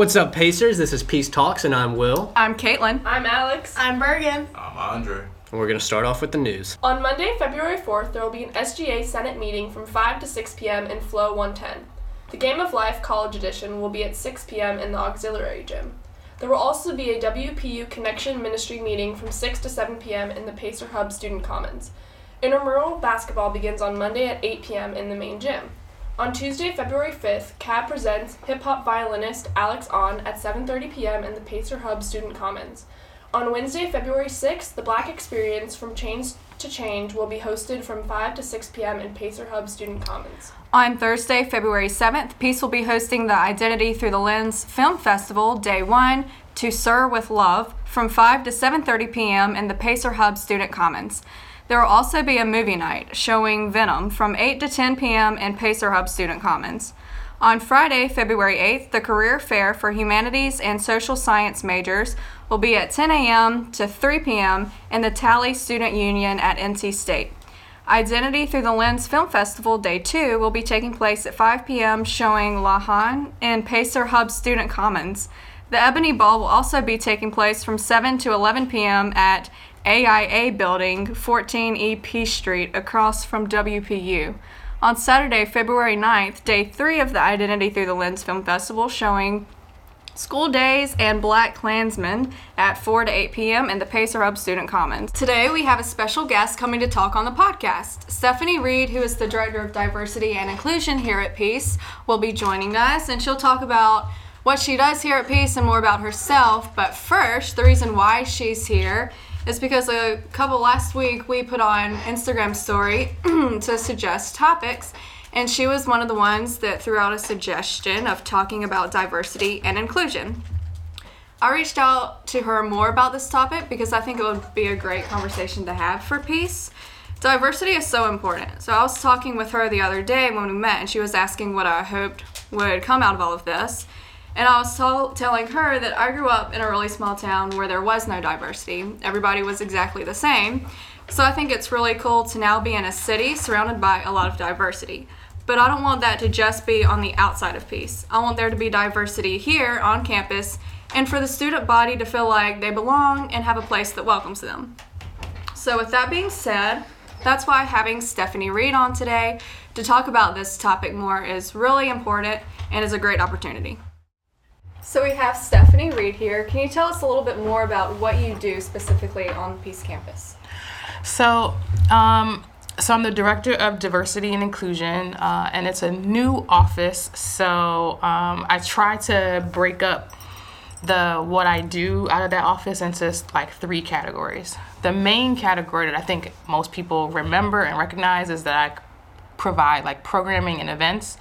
What's up, Pacers? This is Peace Talks, and I'm Will. I'm Caitlin. I'm Alex. I'm Bergen. I'm Andre. And we're going to start off with the news. On Monday, February 4th, there will be an SGA Senate meeting from 5 to 6 p.m. in Flow 110. The Game of Life College Edition will be at 6 p.m. in the auxiliary gym. There will also be a WPU Connection Ministry meeting from 6 to 7 p.m. in the Pacer Hub Student Commons. Intramural basketball begins on Monday at 8 p.m. in the main gym. On Tuesday, February 5th, CAB presents hip hop violinist Alex On at 7:30 p.m. in the Pacer Hub Student Commons. On Wednesday, February 6th, the Black Experience from Change to Change will be hosted from 5 to 6 p.m. in Pacer Hub Student Commons. On Thursday, February 7th, Peace will be hosting the Identity Through the Lens Film Festival, Day 1, To Sir with Love, from 5 to 7.30 p.m. in the Pacer Hub Student Commons. There will also be a movie night showing Venom from 8 to 10 p.m. in Pacer Hub Student Commons. On Friday, February 8th, the career fair for humanities and social science majors will be at 10 a.m. to 3 p.m. in the Talley Student Union at NC State. Identity Through the Lens Film Festival Day 2 will be taking place at 5 p.m. showing Lahan in Pacer Hub Student Commons. The Ebony Ball will also be taking place from 7 to 11 p.m. at AIA Building, 14E Peace Street, across from WPU. On Saturday, February 9th, day three of the Identity Through the Lens Film Festival, showing School Daze and BlacKkKlansman at 4 to 8 p.m. in the Pacer Hub Student Commons. Today we have a special guest coming to talk on the podcast. Stephanie Reed, who is the Director of Diversity and Inclusion here at Peace, will be joining us and she'll talk about what she does here at Peace and more about herself. But first, the reason why she's here is because a couple last week we put on Instagram story to suggest topics, and she was one of the ones that threw out a suggestion of talking about diversity and inclusion. I reached out to her more about this topic because I think it would be a great conversation to have for peace. Diversity is so important. So I was talking with her the other day when we met, and she was asking what I hoped would come out of all of this. And I was telling her that I grew up in a really small town where there was no diversity. Everybody was exactly the same. So I think it's really cool to now be in a city surrounded by a lot of diversity. But I don't want that to just be on the outside of peace. I want there to be diversity here on campus and for the student body to feel like they belong and have a place that welcomes them. So, with that being said, that's why having Stephanie Reed on today to talk about this topic more is really important and is a great opportunity. So we have Stephanie Reed here. Can you tell us a little bit more about what you do specifically on Peace Campus? So, um, so I'm the director of diversity and inclusion, uh, and it's a new office. So um, I try to break up the what I do out of that office into like three categories. The main category that I think most people remember and recognize is that I provide like programming and events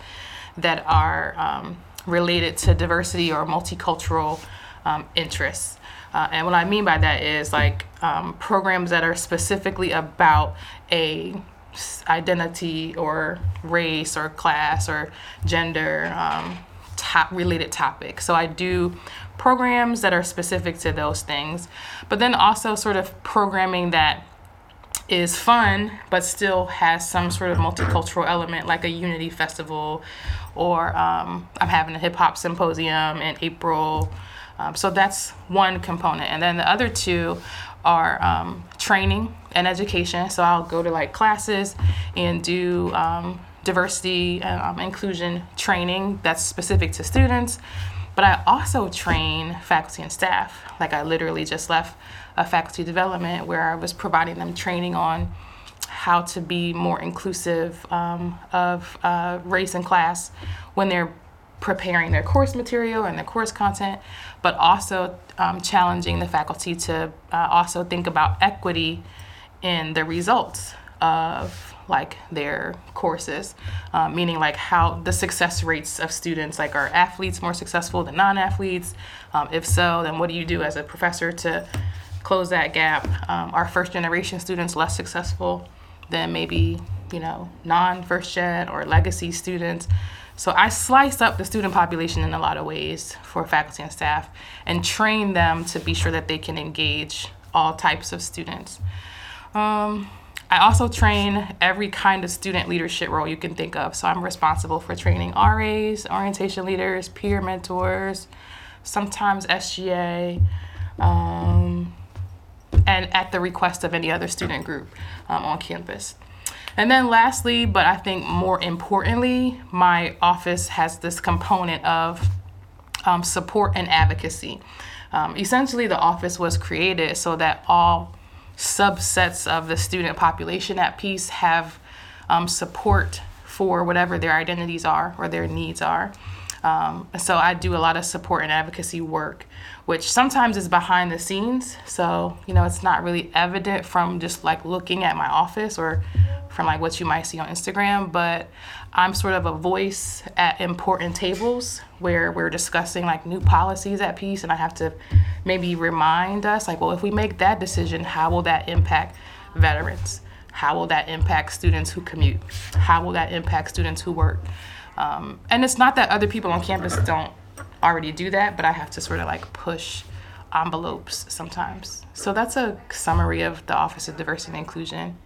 that are um, related to diversity or multicultural um, interests. Uh, and what I mean by that is like um, programs that are specifically about a identity or race or class or gender um, top related topic. So I do programs that are specific to those things, but then also sort of programming that is fun but still has some sort of multicultural element like a unity festival or um, i'm having a hip-hop symposium in april. Um, so that's one component. And then the other two are um, training and education. So i'll go to like classes and do um, diversity and um, inclusion training that's specific to students. But i also train faculty and staff. Like i literally just left a faculty development where I was providing them training on how to be more inclusive um, of uh, race and class when they're preparing their course material and their course content, but also um, challenging the faculty to uh, also think about equity in the results of like their courses, uh, meaning like how the success rates of students, like are athletes more successful than non-athletes? Um, if so, then what do you do as a professor to close that gap. Um, our first generation students less successful than maybe you know non first gen or legacy students. So I slice up the student population in a lot of ways for faculty and staff and train them to be sure that they can engage all types of students. Um, I also train every kind of student leadership role you can think of. So I'm responsible for training RAs, orientation leaders, peer mentors, sometimes SGA, um, and at the request of any other student group um, on campus. And then lastly, but I think more importantly, my office has this component of um, support and advocacy. Um, essentially, the office was created so that all subsets of the student population at Peace have um, support for whatever their identities are or their needs are. Um, so I do a lot of support and advocacy work, which sometimes is behind the scenes. So, you know, it's not really evident from just like looking at my office or from like what you might see on Instagram, but I'm sort of a voice at important tables where we're discussing like new policies at Peace, and I have to maybe remind us like, well, if we make that decision, how will that impact veterans? How will that impact students who commute? How will that impact students who work? Um, and it's not that other people on campus don't already do that, but I have to sort of like push envelopes sometimes. So that's a summary of the Office of Diversity and Inclusion.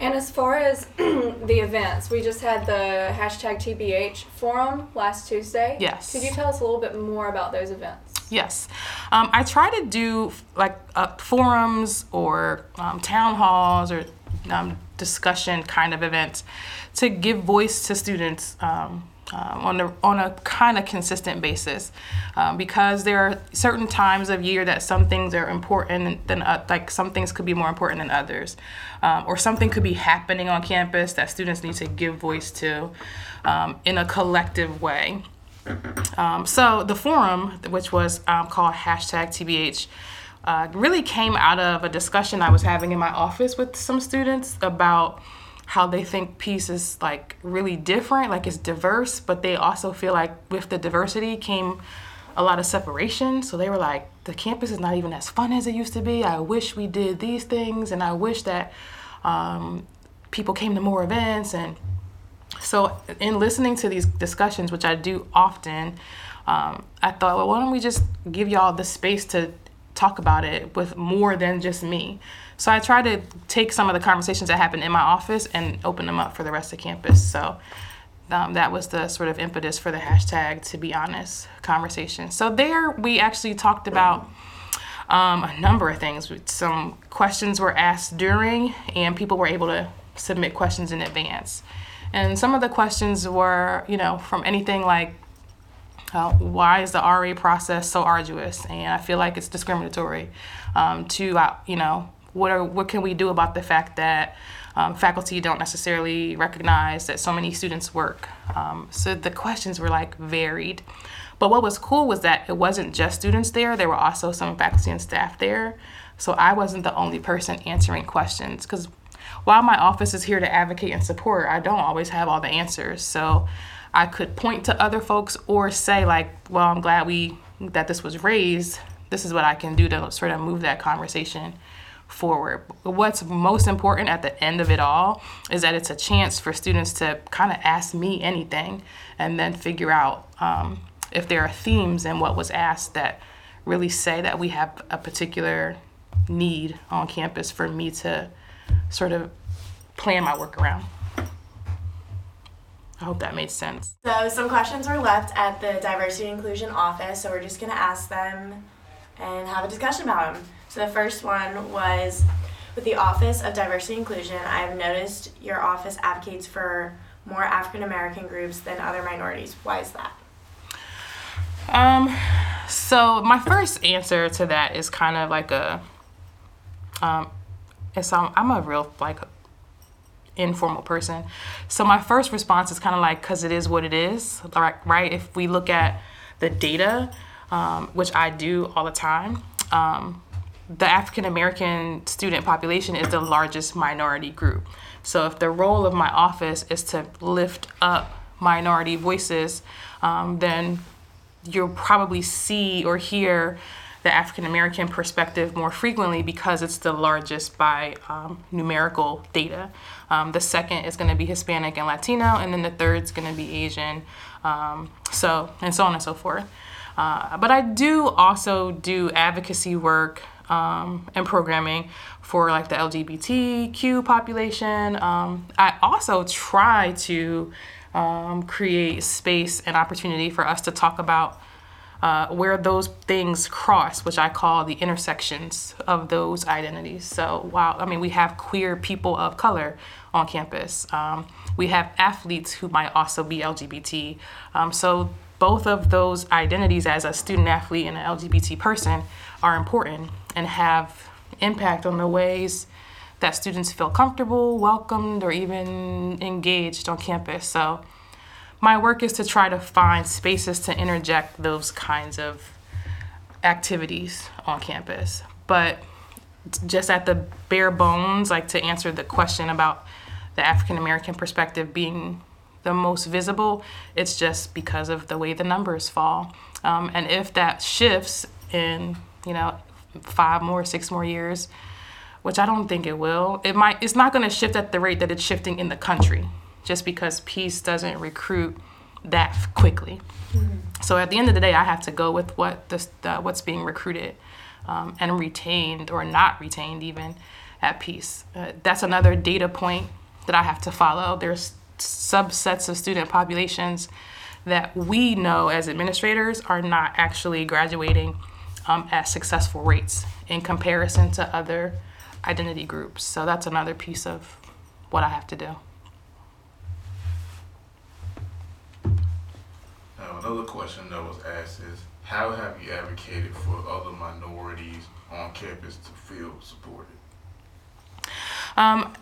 And as far as the events, we just had the hashtag TBH forum last Tuesday. Yes. Could you tell us a little bit more about those events? Yes. Um, I try to do like uh, forums or um, town halls or um, discussion kind of events to give voice to students um, on, a, on a kind of consistent basis um, because there are certain times of year that some things are important than uh, like some things could be more important than others um, or something could be happening on campus that students need to give voice to um, in a collective way. Um, so the forum which was um, called hashtag tbh uh, really came out of a discussion i was having in my office with some students about how they think peace is like really different, like it's diverse, but they also feel like with the diversity came a lot of separation. So they were like, the campus is not even as fun as it used to be. I wish we did these things, and I wish that um, people came to more events. And so, in listening to these discussions, which I do often, um, I thought, well, why don't we just give y'all the space to talk about it with more than just me? So I try to take some of the conversations that happen in my office and open them up for the rest of campus. So um, that was the sort of impetus for the hashtag, to be honest, conversation. So there we actually talked about um, a number of things. Some questions were asked during, and people were able to submit questions in advance. And some of the questions were, you know, from anything like, uh, why is the RA process so arduous? And I feel like it's discriminatory. Um, to, uh, you know, what are what can we do about the fact that um, faculty don't necessarily recognize that so many students work? Um, so the questions were like varied. But what was cool was that it wasn't just students there, there were also some faculty and staff there. So I wasn't the only person answering questions because while my office is here to advocate and support, I don't always have all the answers. So I could point to other folks or say like, well, I'm glad we that this was raised. This is what I can do to sort of move that conversation forward. What's most important at the end of it all is that it's a chance for students to kind of ask me anything and then figure out um, if there are themes in what was asked that really say that we have a particular need on campus for me to sort of plan my work around. I hope that made sense. So some questions were left at the diversity and inclusion office, so we're just gonna ask them and have a discussion about them. So the first one was with the Office of Diversity and Inclusion. I have noticed your office advocates for more African American groups than other minorities. Why is that? Um, so my first answer to that is kind of like a, um, it's um, I'm a real like informal person. So my first response is kind of like, cause it is what it is, like right? If we look at the data, um, which I do all the time, um, the African American student population is the largest minority group. So if the role of my office is to lift up minority voices, um, then you'll probably see or hear the African American perspective more frequently because it's the largest by um, numerical data. Um, the second is going to be Hispanic and Latino, and then the third is going to be Asian. Um, so and so on and so forth. Uh, but I do also do advocacy work um, and programming for like the LGBTQ population. Um, I also try to um, create space and opportunity for us to talk about uh, where those things cross, which I call the intersections of those identities. So, while I mean, we have queer people of color on campus, um, we have athletes who might also be LGBT. Um, so, both of those identities as a student athlete and an LGBT person are important and have impact on the ways that students feel comfortable, welcomed, or even engaged on campus. So, my work is to try to find spaces to interject those kinds of activities on campus. But just at the bare bones, like to answer the question about the African American perspective being the most visible, it's just because of the way the numbers fall. Um, and if that shifts in, you know, five more, six more years, which I don't think it will, it might. It's not going to shift at the rate that it's shifting in the country just because peace doesn't recruit that quickly. Mm-hmm. So at the end of the day, I have to go with what the, what's being recruited um, and retained or not retained even at peace. Uh, that's another data point that I have to follow. There's subsets of student populations that we know as administrators are not actually graduating um, at successful rates in comparison to other identity groups. So that's another piece of what I have to do. Now, another question that was asked is how have you advocated for other minorities on campus to feel supported? Um,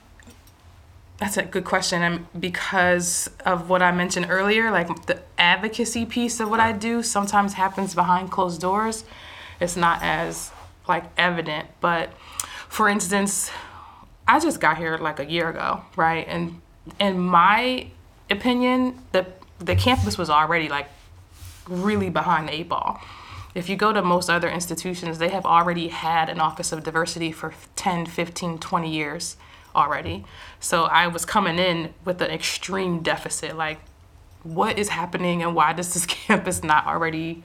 that's a good question. And because of what I mentioned earlier, like the advocacy piece of what I do sometimes happens behind closed doors. It's not as like evident. But for instance, I just got here like a year ago, right? And in my opinion, the the campus was already like really behind the eight ball. If you go to most other institutions, they have already had an Office of Diversity for 10, 15, 20 years already. So I was coming in with an extreme deficit. Like, what is happening and why does this campus not already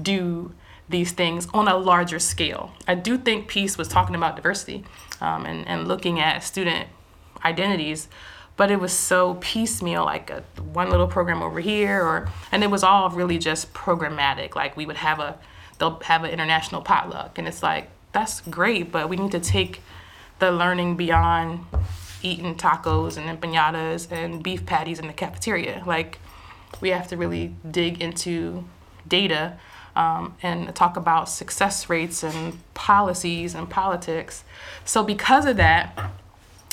do these things on a larger scale? I do think Peace was talking about diversity um, and, and looking at student identities but it was so piecemeal like a one little program over here or and it was all really just programmatic like we would have a they'll have an international potluck and it's like that's great but we need to take the learning beyond eating tacos and empanadas and beef patties in the cafeteria like we have to really dig into data um, and talk about success rates and policies and politics so because of that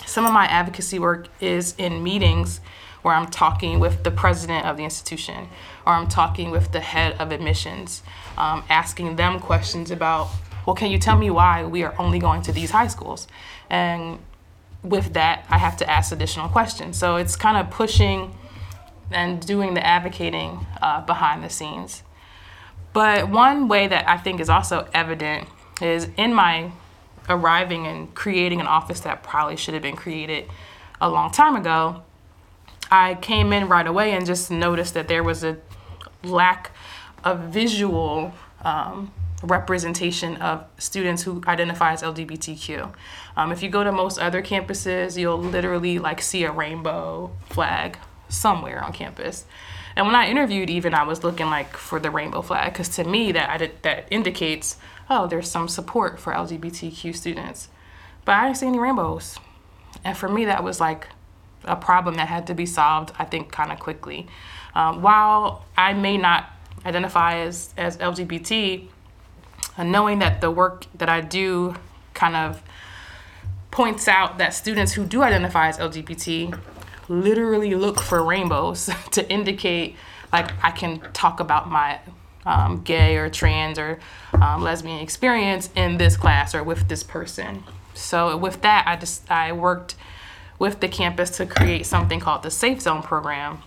some of my advocacy work is in meetings where I'm talking with the president of the institution or I'm talking with the head of admissions, um, asking them questions about, well, can you tell me why we are only going to these high schools? And with that, I have to ask additional questions. So it's kind of pushing and doing the advocating uh, behind the scenes. But one way that I think is also evident is in my arriving and creating an office that probably should have been created a long time ago, I came in right away and just noticed that there was a lack of visual um, representation of students who identify as LGBTQ. Um, if you go to most other campuses, you'll literally like see a rainbow flag somewhere on campus. And when I interviewed, even I was looking like for the rainbow flag because to me that I did, that indicates oh, there's some support for LGBTQ students. But I didn't see any rainbows. And for me, that was like a problem that had to be solved, I think, kind of quickly. Um, while I may not identify as, as LGBT, uh, knowing that the work that I do kind of points out that students who do identify as LGBT literally look for rainbows to indicate like I can talk about my um, gay or trans or um, lesbian experience in this class or with this person. So with that, I just I worked with the campus to create something called the Safe Zone program.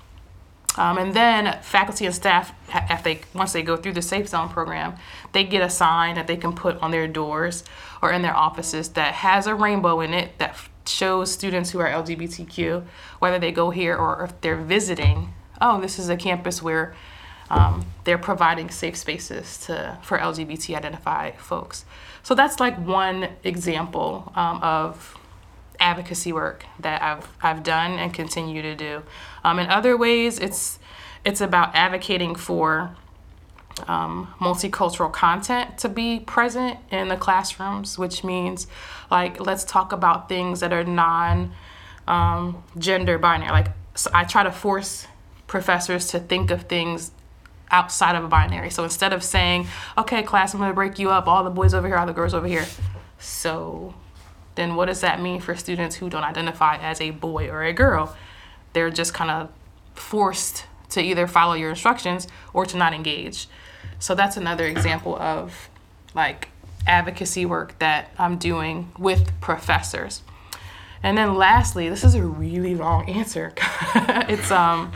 Um, and then faculty and staff, after they, once they go through the Safe Zone program, they get a sign that they can put on their doors or in their offices that has a rainbow in it that shows students who are LGBTQ, whether they go here or if they're visiting, oh, this is a campus where um, they're providing safe spaces to for LGBT identified folks. So that's like one example um, of advocacy work that I've I've done and continue to do. Um, in other ways, it's it's about advocating for um, multicultural content to be present in the classrooms, which means like let's talk about things that are non um, gender binary. Like so I try to force professors to think of things outside of a binary. So instead of saying, okay, class, I'm gonna break you up, all the boys over here, all the girls over here. So then what does that mean for students who don't identify as a boy or a girl? They're just kind of forced to either follow your instructions or to not engage. So that's another example of like advocacy work that I'm doing with professors. And then lastly, this is a really long answer. it's um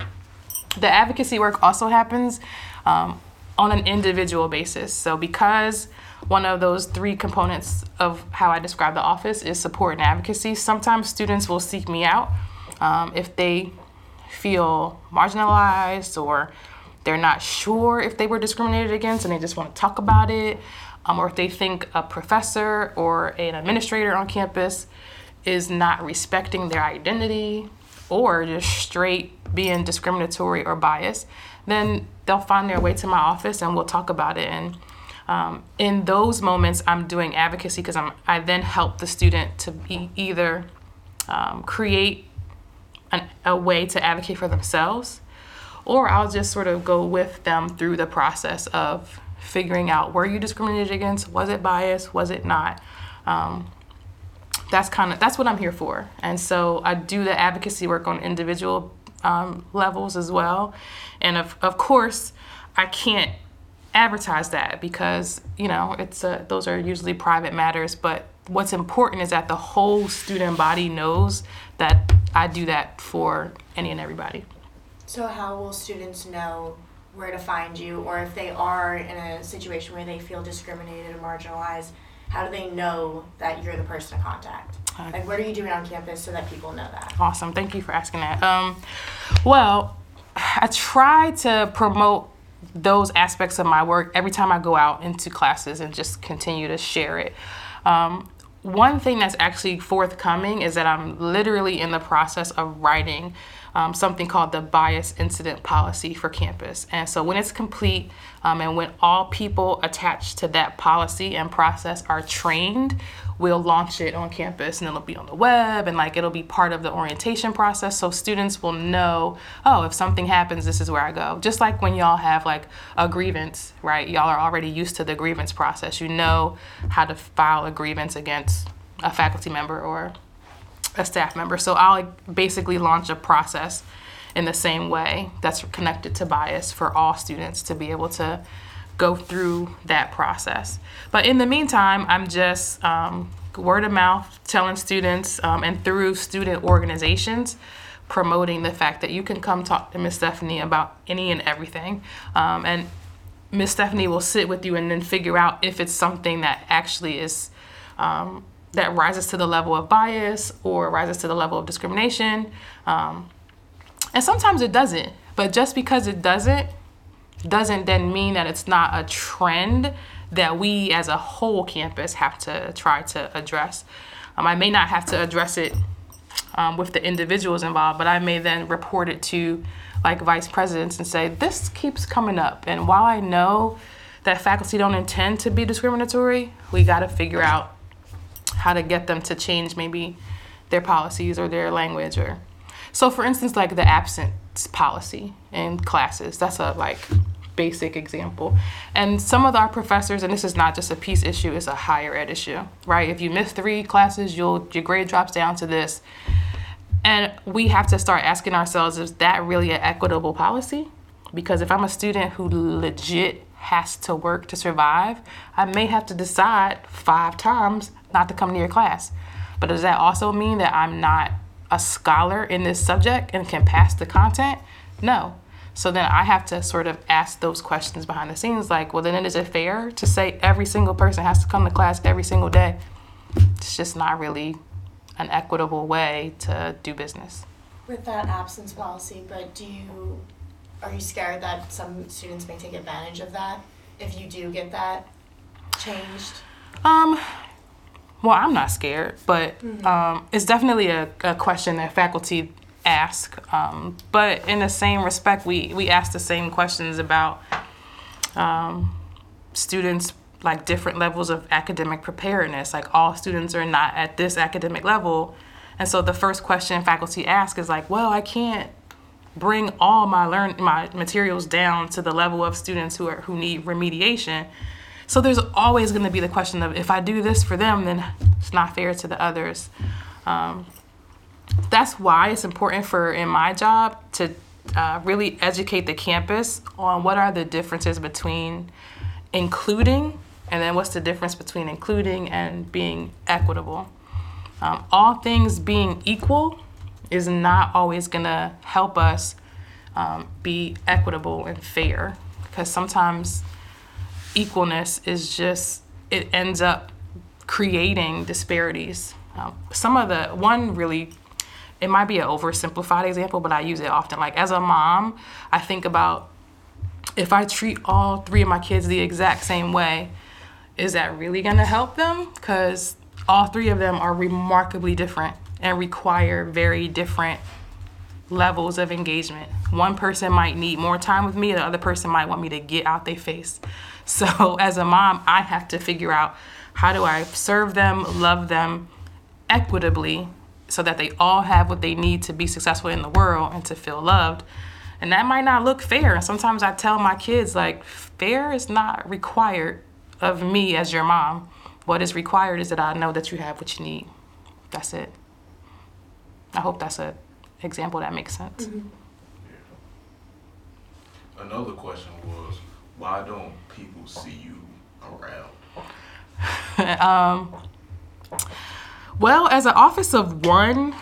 the advocacy work also happens um, on an individual basis. So because one of those three components of how I describe the office is support and advocacy, sometimes students will seek me out um, if they feel marginalized or they're not sure if they were discriminated against and they just want to talk about it, um, or if they think a professor or an administrator on campus is not respecting their identity or just straight being discriminatory or biased, then they'll find their way to my office and we'll talk about it. And um, in those moments, I'm doing advocacy because I'm I then help the student to be either um, create an, a way to advocate for themselves, or I'll just sort of go with them through the process of figuring out were you discriminated against, was it bias, was it not. Um, that's kind of that's what I'm here for, and so I do the advocacy work on individual um, levels as well, and of of course I can't advertise that because you know it's a, those are usually private matters but what's important is that the whole student body knows that i do that for any and everybody So how will students know where to find you, or if they are in a situation where they feel discriminated or marginalized, how do they know that you're the person to contact? Like, what are you doing on campus so that people know that? awesome. Thank you for asking that. Um, well i try to promote those aspects of my work every time i go out into classes and just continue to share it. Um, one thing that's actually forthcoming is that i'm literally in the process of writing um, something called the bias incident policy for campus. And so when it's complete um, and when all people attached to that policy and process are trained we'll launch it on campus and it'll be on the web and like it'll be part of the orientation process. So students will know oh if something happens this is where i go. Just like when y'all have like a grievance right? Y'all are already used to the grievance process. You know how to file a grievance against a faculty member or a staff member so i'll basically launch a process in the same way that's connected to bias for all students to be able to go through that process. But in the meantime, I'm just um, word of mouth telling students um, and through student organizations promoting the fact that you can come talk to Miss Stephanie about any and everything. Um, and Miss Stephanie will sit with you and then figure out if it's something that actually is um, that rises to the level of bias or rises to the level of discrimination. Um, and sometimes it doesn't. But just because it doesn't doesn't then mean that it's not a trend that we as a whole campus have to try to address. Um, I may not have to address it um, with the individuals involved, but I may then report it to like vice presidents and say, this keeps coming up. And while I know that faculty don't intend to be discriminatory, we got to figure out how to get them to change maybe their policies or their language or so for instance like the absence policy in classes that's a like basic example. And some of our professors and this is not just a peace issue it's a higher ed issue right? If you miss three classes you'll your grade drops down to this. And we have to start asking ourselves is that really an equitable policy? Because if i'm a student who legit has to work to survive i may have to decide five times not to come to your class but does that also mean that i'm not a scholar in this subject and can pass the content no so then I have to sort of ask those questions behind the scenes like, well, then is it fair to say every single person has to come to class every single day? It's just not really an equitable way to do business. With that absence policy, but do you, are you scared that some students may take advantage of that if you do get that changed? Um, well, I'm not scared, but um, it's definitely a, a question that faculty ask. Um, but in the same respect, we, we ask the same questions about um, students like different levels of academic preparedness. Like all students are not at this academic level. And so the first question faculty ask is like, well, I can't bring all my learn my materials down to the level of students who are who need remediation. So there's always going to be the question of if I do this for them, then it's not fair to the others. Um, that's why it's important for in my job to uh, really educate the campus on what are the differences between including and then what's the difference between including and being equitable. Um, all things being equal is not always going to help us um, be equitable and fair because sometimes equalness is just it ends up creating disparities um, some of the one really it might be an oversimplified example but i use it often like as a mom i think about if i treat all three of my kids the exact same way is that really going to help them because all three of them are remarkably different and require very different levels of engagement. One person might need more time with me, the other person might want me to get out their face. So, as a mom, I have to figure out how do I serve them, love them equitably so that they all have what they need to be successful in the world and to feel loved. And that might not look fair. And sometimes I tell my kids, like, fair is not required of me as your mom. What is required is that I know that you have what you need. That's it. I hope that's a example that makes sense. Yeah. Another question was, why don't people see you around? um, well, as an office of one,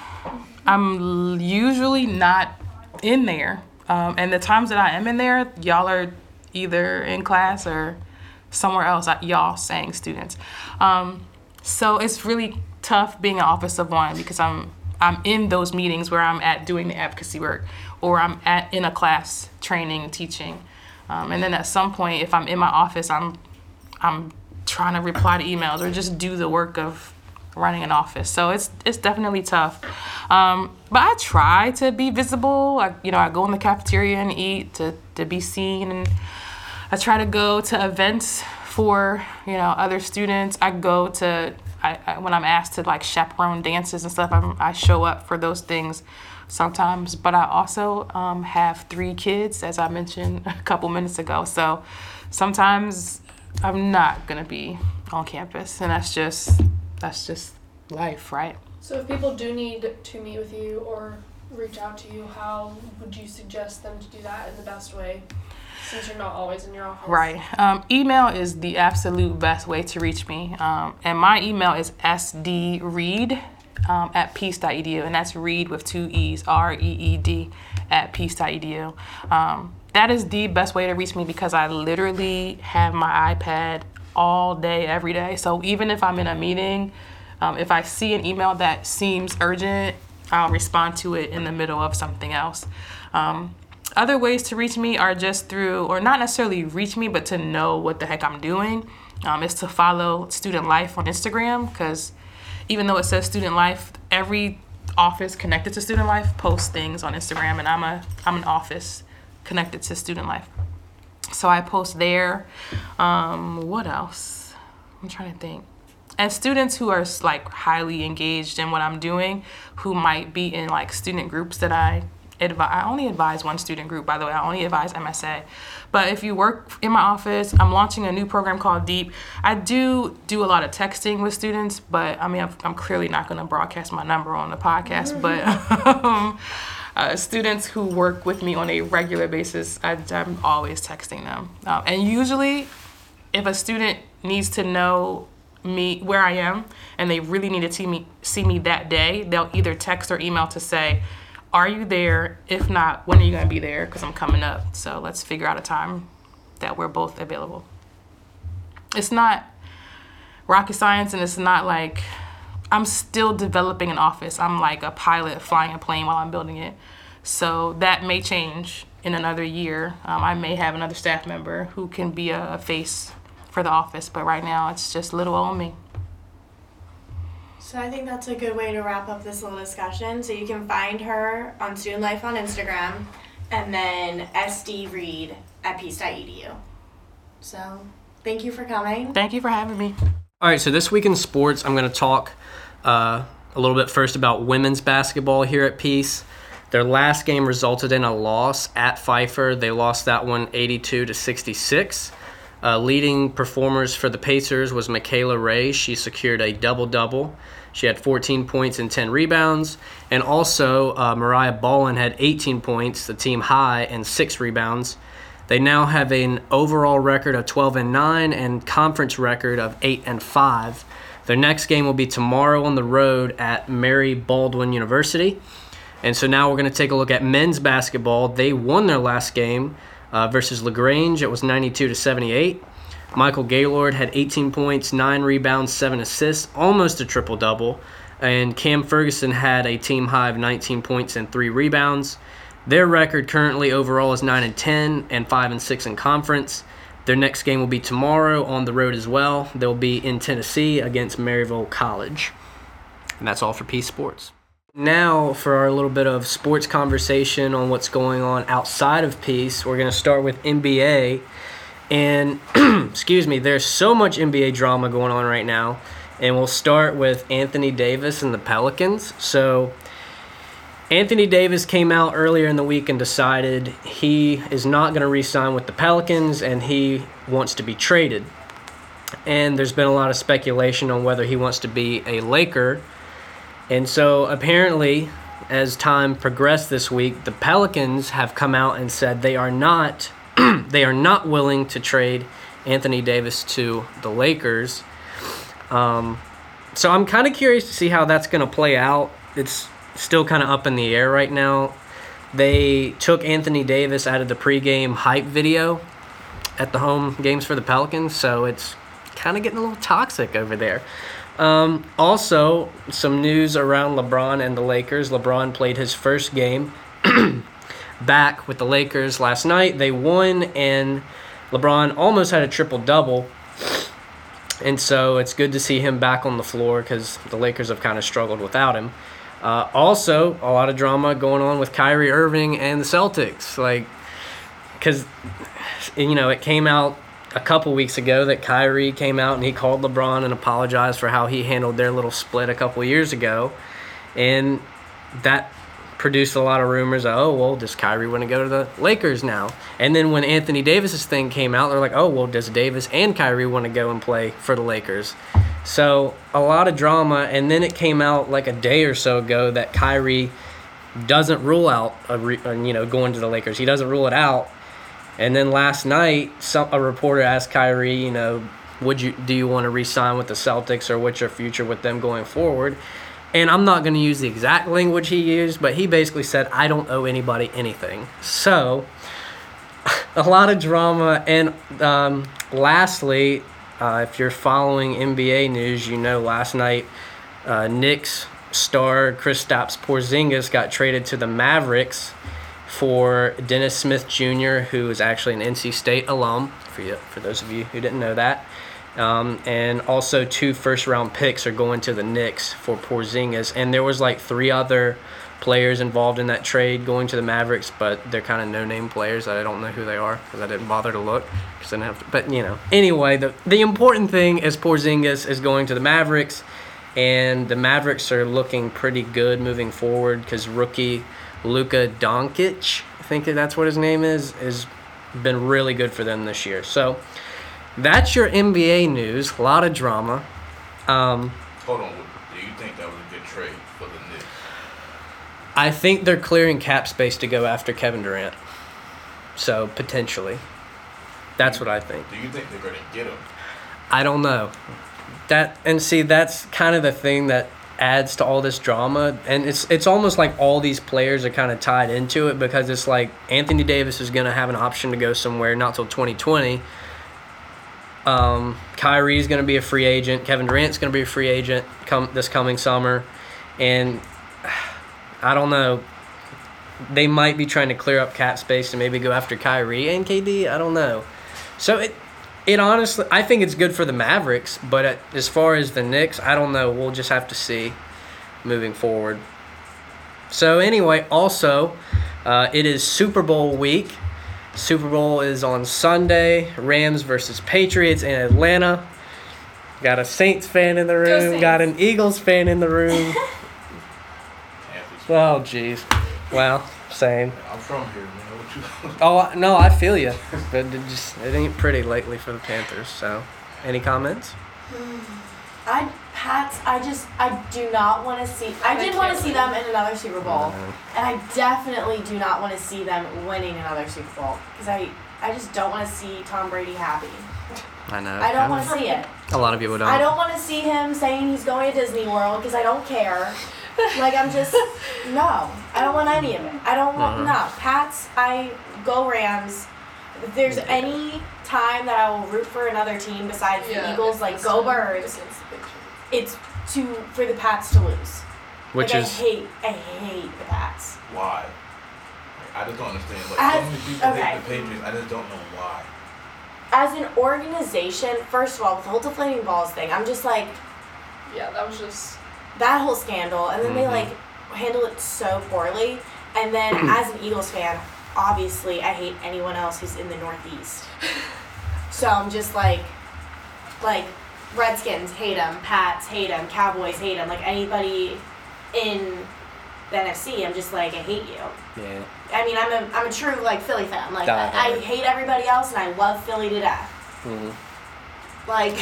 I'm usually not in there. Um, and the times that I am in there, y'all are either in class or somewhere else. Y'all saying students. Um, so it's really tough being an office of one because I'm I'm in those meetings where I'm at doing the advocacy work, or I'm at in a class training, teaching, um, and then at some point, if I'm in my office, I'm I'm trying to reply to emails or just do the work of running an office. So it's it's definitely tough. Um, but I try to be visible. I, you know, I go in the cafeteria and eat to to be seen, and I try to go to events for you know other students. I go to I, I, when I'm asked to like chaperone dances and stuff. I'm, I show up for those things sometimes. But I also um, have three kids, as I mentioned a couple minutes ago. So sometimes I'm not gonna be on campus, and that's just that's just life, right? So if people do need to meet with you or reach out to you, how would you suggest them to do that in the best way? Since you're not always in your office. Right. Um, email is the absolute best way to reach me. Um, and my email is sdreed um, at peace.edu. And that's Reed with two E's, R E E D, at peace.edu. Um, that is the best way to reach me because I literally have my iPad all day, every day. So even if I'm in a meeting, um, if I see an email that seems urgent, I'll respond to it in the middle of something else. Um, other ways to reach me are just through, or not necessarily reach me, but to know what the heck I'm doing. Um, is to follow Student Life on Instagram because even though it says Student Life, every office connected to Student Life posts things on Instagram, and I'm a I'm an office connected to Student Life, so I post there. Um, what else? I'm trying to think. And students who are like highly engaged in what I'm doing, who might be in like student groups that I I only advise one student group, by the way. I only advise MSA. But if you work in my office, I'm launching a new program called Deep. I do do a lot of texting with students, but I mean, I'm, I'm clearly not going to broadcast my number on the podcast. But um, uh, students who work with me on a regular basis, I, I'm always texting them. Um, and usually, if a student needs to know me where I am and they really need to see me see me that day, they'll either text or email to say, "Are you there? If not, when are you going to be there cuz I'm coming up." So, let's figure out a time that we're both available. It's not rocket science and it's not like I'm still developing an office. I'm like a pilot flying a plane while I'm building it. So that may change in another year. Um, I may have another staff member who can be a, a face for the office, but right now it's just little old me. So I think that's a good way to wrap up this little discussion. So you can find her on Student Life on Instagram and then SD Reed at peace.edu. So, thank you for coming. Thank you for having me. All right, so this week in sports, I'm going to talk uh, a little bit first about women's basketball here at Peace. Their last game resulted in a loss at Pfeiffer. They lost that one 82 to 66. Uh, leading performers for the Pacers was Michaela Ray. She secured a double double. She had 14 points and 10 rebounds. And also, uh, Mariah Ballin had 18 points, the team high, and six rebounds. They now have an overall record of 12 and 9 and conference record of 8 and 5. Their next game will be tomorrow on the road at Mary Baldwin University. And so now we're going to take a look at men's basketball. They won their last game uh, versus LaGrange. It was 92 to 78. Michael Gaylord had 18 points, 9 rebounds, 7 assists, almost a triple double. And Cam Ferguson had a team high of 19 points and 3 rebounds. Their record currently overall is 9 and 10 and 5 and 6 in conference. Their next game will be tomorrow on the road as well. They'll be in Tennessee against Maryville College. And that's all for Peace Sports. Now, for our little bit of sports conversation on what's going on outside of Peace, we're going to start with NBA. And, excuse me, there's so much NBA drama going on right now. And we'll start with Anthony Davis and the Pelicans. So, Anthony Davis came out earlier in the week and decided he is not going to re sign with the Pelicans and he wants to be traded. And there's been a lot of speculation on whether he wants to be a Laker. And so apparently, as time progressed this week, the Pelicans have come out and said they are not they are not willing to trade Anthony Davis to the Lakers. Um, so I'm kind of curious to see how that's going to play out. It's still kind of up in the air right now. They took Anthony Davis out of the pregame hype video at the home games for the Pelicans, so it's kind of getting a little toxic over there. Um, also, some news around LeBron and the Lakers. LeBron played his first game back with the Lakers last night. They won, and LeBron almost had a triple double. And so it's good to see him back on the floor because the Lakers have kind of struggled without him. Uh, also, a lot of drama going on with Kyrie Irving and the Celtics. Like, because, you know, it came out a couple weeks ago that Kyrie came out and he called LeBron and apologized for how he handled their little split a couple years ago. And that produced a lot of rumors. Of, oh, well, does Kyrie want to go to the Lakers now? And then when Anthony Davis's thing came out, they're like, oh, well, does Davis and Kyrie want to go and play for the Lakers? So a lot of drama, and then it came out like a day or so ago that Kyrie doesn't rule out a re, uh, you know going to the Lakers. He doesn't rule it out. And then last night, some a reporter asked Kyrie, you know, would you do you want to re-sign with the Celtics or what's your future with them going forward? And I'm not going to use the exact language he used, but he basically said, I don't owe anybody anything. So, a lot of drama. And um, lastly, uh, if you're following NBA news, you know last night uh, Knicks star Kristaps Porzingis got traded to the Mavericks for Dennis Smith Jr., who is actually an NC State alum. For you, for those of you who didn't know that. Um, and also two first round picks are going to the Knicks for Porzingis. And there was like three other players involved in that trade going to the Mavericks, but they're kind of no name players that I don't know who they are because I didn't bother to look because I didn't have to. But you know, anyway, the the important thing is Porzingis is going to the Mavericks, and the Mavericks are looking pretty good moving forward because rookie Luka Doncic, I think that's what his name is, has been really good for them this year. So that's your NBA news. A lot of drama. Um, Hold on. Do you think that was a good trade for the Knicks? I think they're clearing cap space to go after Kevin Durant. So potentially, that's what I think. Do you think they're going to get him? I don't know. That and see that's kind of the thing that adds to all this drama and it's it's almost like all these players are kind of tied into it because it's like Anthony Davis is going to have an option to go somewhere not till 2020. Um, Kyrie's going to be a free agent. Kevin Durant's going to be a free agent come this coming summer, and I don't know. They might be trying to clear up cap space to maybe go after Kyrie and KD. I don't know. So it it honestly, I think it's good for the Mavericks, but as far as the Knicks, I don't know. We'll just have to see moving forward. So anyway, also, uh, it is Super Bowl week, Super Bowl is on Sunday. Rams versus Patriots in Atlanta. Got a Saints fan in the room. Got an Eagles fan in the room. Panthers. oh, jeez. Well, same. I'm from here, man. Oh no, I feel you, but it just it ain't pretty lately for the Panthers. So, any comments? I Pats. I just I do not want to see. I did want to see them in another Super Bowl, No. and I definitely do not want to see them winning another Super Bowl because I I just don't want to see Tom Brady happy. I know. I don't want to see it. A lot of people don't. I don't want to see him saying he's going to Disney World because I don't care. Like I'm just no. I don't want any of it. I don't want Uh-huh. no Pats. I go Rams. If there's any time that I will root for another team besides the Eagles, like go the- Birds, against the Patriots. It's to for the Pats to lose. Which like, is I hate I hate the Pats. Why? Like, I just don't understand. Like I- so many people okay. hate the Patriots. I just don't know why. As an organization, first of all, with the whole deflating balls thing, I'm just like Yeah, that was just. that whole scandal, and then they Mhm. like handle it so poorly. And then as an Eagles fan, obviously I hate anyone else who's in the Northeast. So I'm just like, like Redskins hate them, Pats hate them, Cowboys hate them. Like anybody in the NFC, I'm just like I hate you. yeah. I mean, I'm a I'm a true like Philly fan. Like I, I hate everybody else, and I love Philly to death. Mm-hmm. Like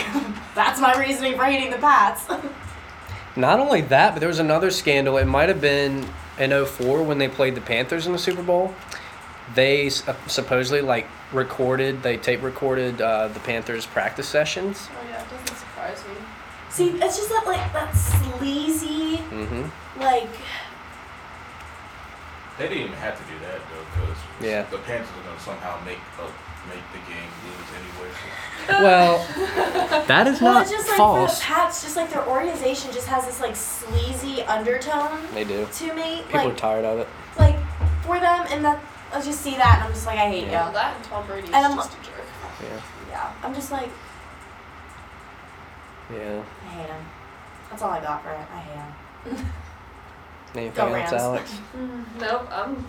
that's my reasoning for hating the Pats. Not only that, but there was another scandal. It might have been in 04 when they played the Panthers in the Super Bowl. They uh, supposedly like recorded, they tape recorded uh, the Panthers practice sessions. Oh yeah, it doesn't surprise me. See, it's just that like that sleazy Mm-hmm. like They didn't even have to do that though, because Yeah. the Panthers are gonna somehow make uh, make the game lose anyway. Well, that is well, not it's just like false. for the Pats, just like their organization just has this like sleazy undertone They do. to me. People are tired of it. like for them, and that I just see that, and I'm just like I hate Yeah, you. that and Tom Brady is And I'm- just a jerk. Yeah. Yeah, I'm just like Yeah. I hate him. That's all I got for it. I hate him. Anything Go else, Rams. Alex? Mm, nope, I'm, I'm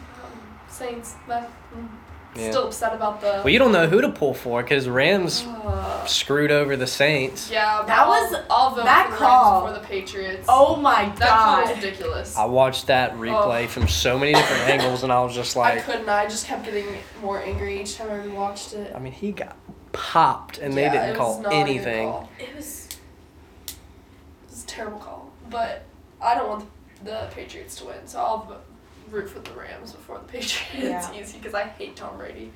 Saints. But mm, Yeah. still upset about the. Well, you don't know who to pull for because Rams Uh, screwed over the Saints. yeah, but That I'll- was- I'll vote that for the call- Rams before the Patriots. Oh my that call was god. ridiculous. I watched that replay from so many different angles, and I was just like I like, couldn't. I just kept getting more angry each time I watched it. I mean, he got popped, and they Yeah, didn't it call not a good anything. call. It was. It was a terrible call, but I don't want the Patriots to win, so I'll root for the Rams before the Patriots. Yeah. Easy because I hate Tom Brady.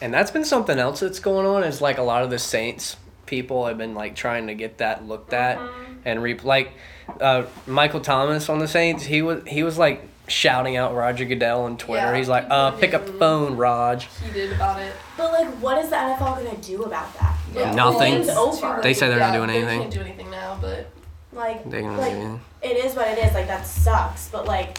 And that's been something else that's going on. Is like a lot of the Saints people have been like trying to get that looked at Mhm. and re like uh, Michael Thomas on the Saints. He was he was like shouting out Roger Goodell on Twitter. Yeah, He's like, he uh, pick up the phone, Raj. He did about it. But like, what is the NFL gonna do about that? Yeah. Nothing. It's over. They say they're not doing anything. They can't do anything now, but Like, like it is what it is. Like that sucks. But like,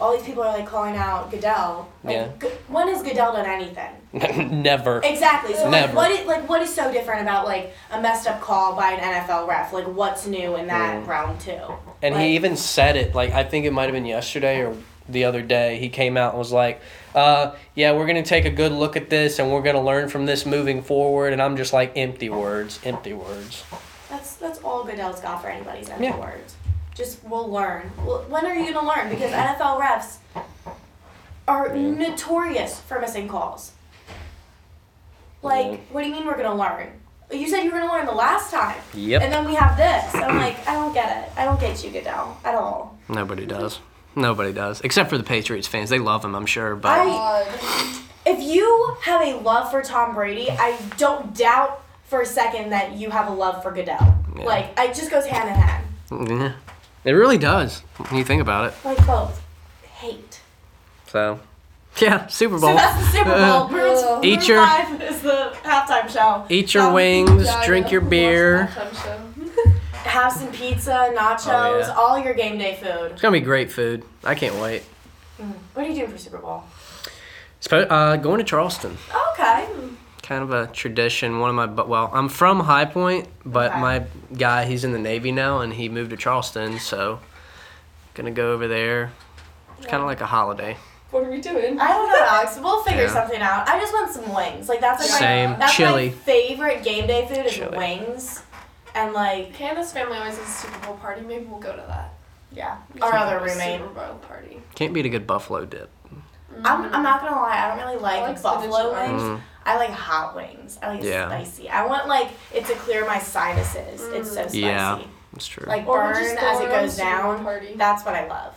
all these people are like calling out Goodell. Like, Yeah. G- when has Goodell done anything? Never. Exactly. So Never. like, what is like what is so different about like a messed up call by an NFL ref? Like, what's new in that Mm. round two? And Like- he even said it, like, I think it might have been yesterday or the other day. He came out and was like, uh, yeah, we're going to take a good look at this and we're going to learn from this moving forward. And I'm just like, empty words, empty words. That's that's all Goodell's got for anybody's empty Yeah. words. Just we'll learn. Well, when are you gonna learn? Because NFL refs are Yeah. notorious for missing calls. Like, Yeah. what do you mean we're gonna learn? You said you were gonna learn the last time, Yep. and then we have this. I'm like, I don't get it. I don't get you, Goodell, at all. Nobody does. Nobody does. Except for the Patriots fans. They love him, I'm sure. But I- If you have a love for Tom Brady, I don't doubt for a second that you have a love for Goodell. Yeah. Like, it just goes hand in hand. yeah, it really does when you think about it. Like both. Hate. So, yeah, Super Bowl. So that's the Super Bowl. Bruins, Uh, Eat your- Five is the halftime show. Eat your Um, wings, yeah, drink know. your beer. the halftime show. Have some pizza, nachos, Oh, yeah. all your game day food. It's going to be great food. I can't wait. What are you doing for Super Bowl? Uh, going to Charleston. Okay. Kind of a tradition. One of my, but well, I'm from High Point, but Okay. my guy, he's in the Navy now, and he moved to Charleston, so gonna go over there. It's kind of like a holiday. What are we doing? I don't know, Alex. We'll figure Yeah. something out. I just want some wings. Like that's like Same. My, that's Chili. my favorite game day food is Chili. wings, and like Candace's family always has a Super Bowl party. Maybe we'll go to that. yeah, We our should other go to a roommate. Super Bowl party. Can't beat a good buffalo dip. I'm, I'm not gonna lie. I don't really like, like buffalo wings. Mm. I like hot wings. I like Yeah. spicy. I want like it to clear my sinuses. It's so spicy. Yeah. That's true. Like Or burn just as it goes down. Party. That's what I love.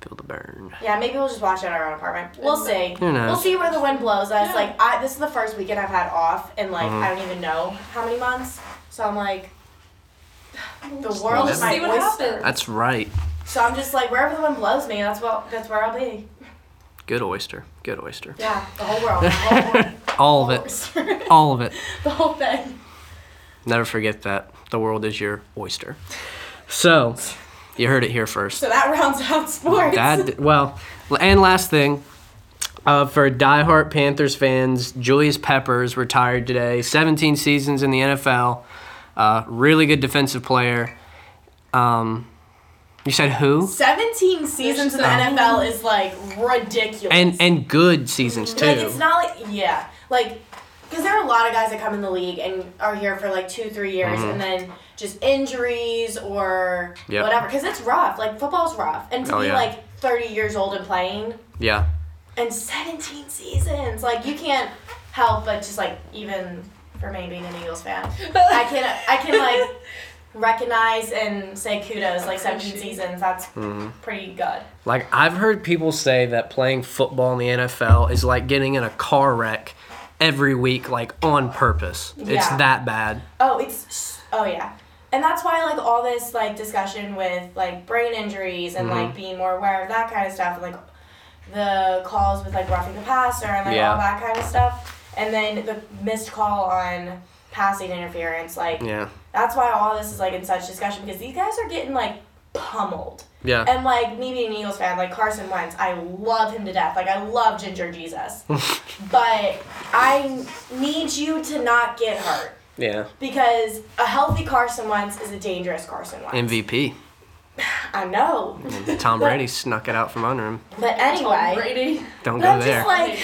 Feel the burn. Yeah, maybe we'll just watch it at our own apartment. We'll see. Who knows? We'll see where the wind blows us. Yeah. Like I, this is the first weekend I've had off in like Mhm. I don't even know how many months. So I'm like, the world we'll is just my see what oyster. happens. That's right. So I'm just like wherever the wind blows me, that's what that's where I'll be. Good oyster. Good oyster. Yeah, the whole world. The whole, All of it. All of it. the whole thing. Never forget that. The world is your oyster. So, you heard it here first. So that rounds out sports. That well, and last thing, uh, for diehard Panthers fans, Julius Peppers retired today. 17 seasons in the NFL. Uh, really good defensive player. Um, you said who? 17 seasons in the NFL is like ridiculous. And and good seasons too. Like, it's not like, yeah. Like, because there are a lot of guys that come in the league and are here for like two, three years and then just injuries or Mm-hmm. Yep. whatever. Because it's rough. Like, football's rough. And to Oh, be yeah. like 30 years old and playing yeah. and 17 seasons, like, you can't help but just like, even for me being an Eagles fan, I can, I can like recognize and say kudos. Like, 17 seasons, that's Mm-hmm. pretty good. Like I've heard people say that playing football in the NFL is like getting in a car wreck every week, like on purpose. It's that bad. Oh, it's oh yeah, and that's why like all this like discussion with like brain injuries and Mm-hmm. like being more aware of that kind of stuff, and like the calls with like roughing the passer and like Yeah. all that kind of stuff, and then the missed call on passing interference. Like Yeah. that's why all this is like in such discussion because these guys are getting like pummeled. Yeah. And like me being an Eagles fan, like Carson Wentz, I love him to death. Like I love Ginger Jesus, but I need you to not get hurt yeah. because a healthy Carson Wentz is a dangerous Carson Wentz. MVP. I know, Tom Brady snuck it out from under him. but Tom anyway, Brady. Don't go I'm there. just like,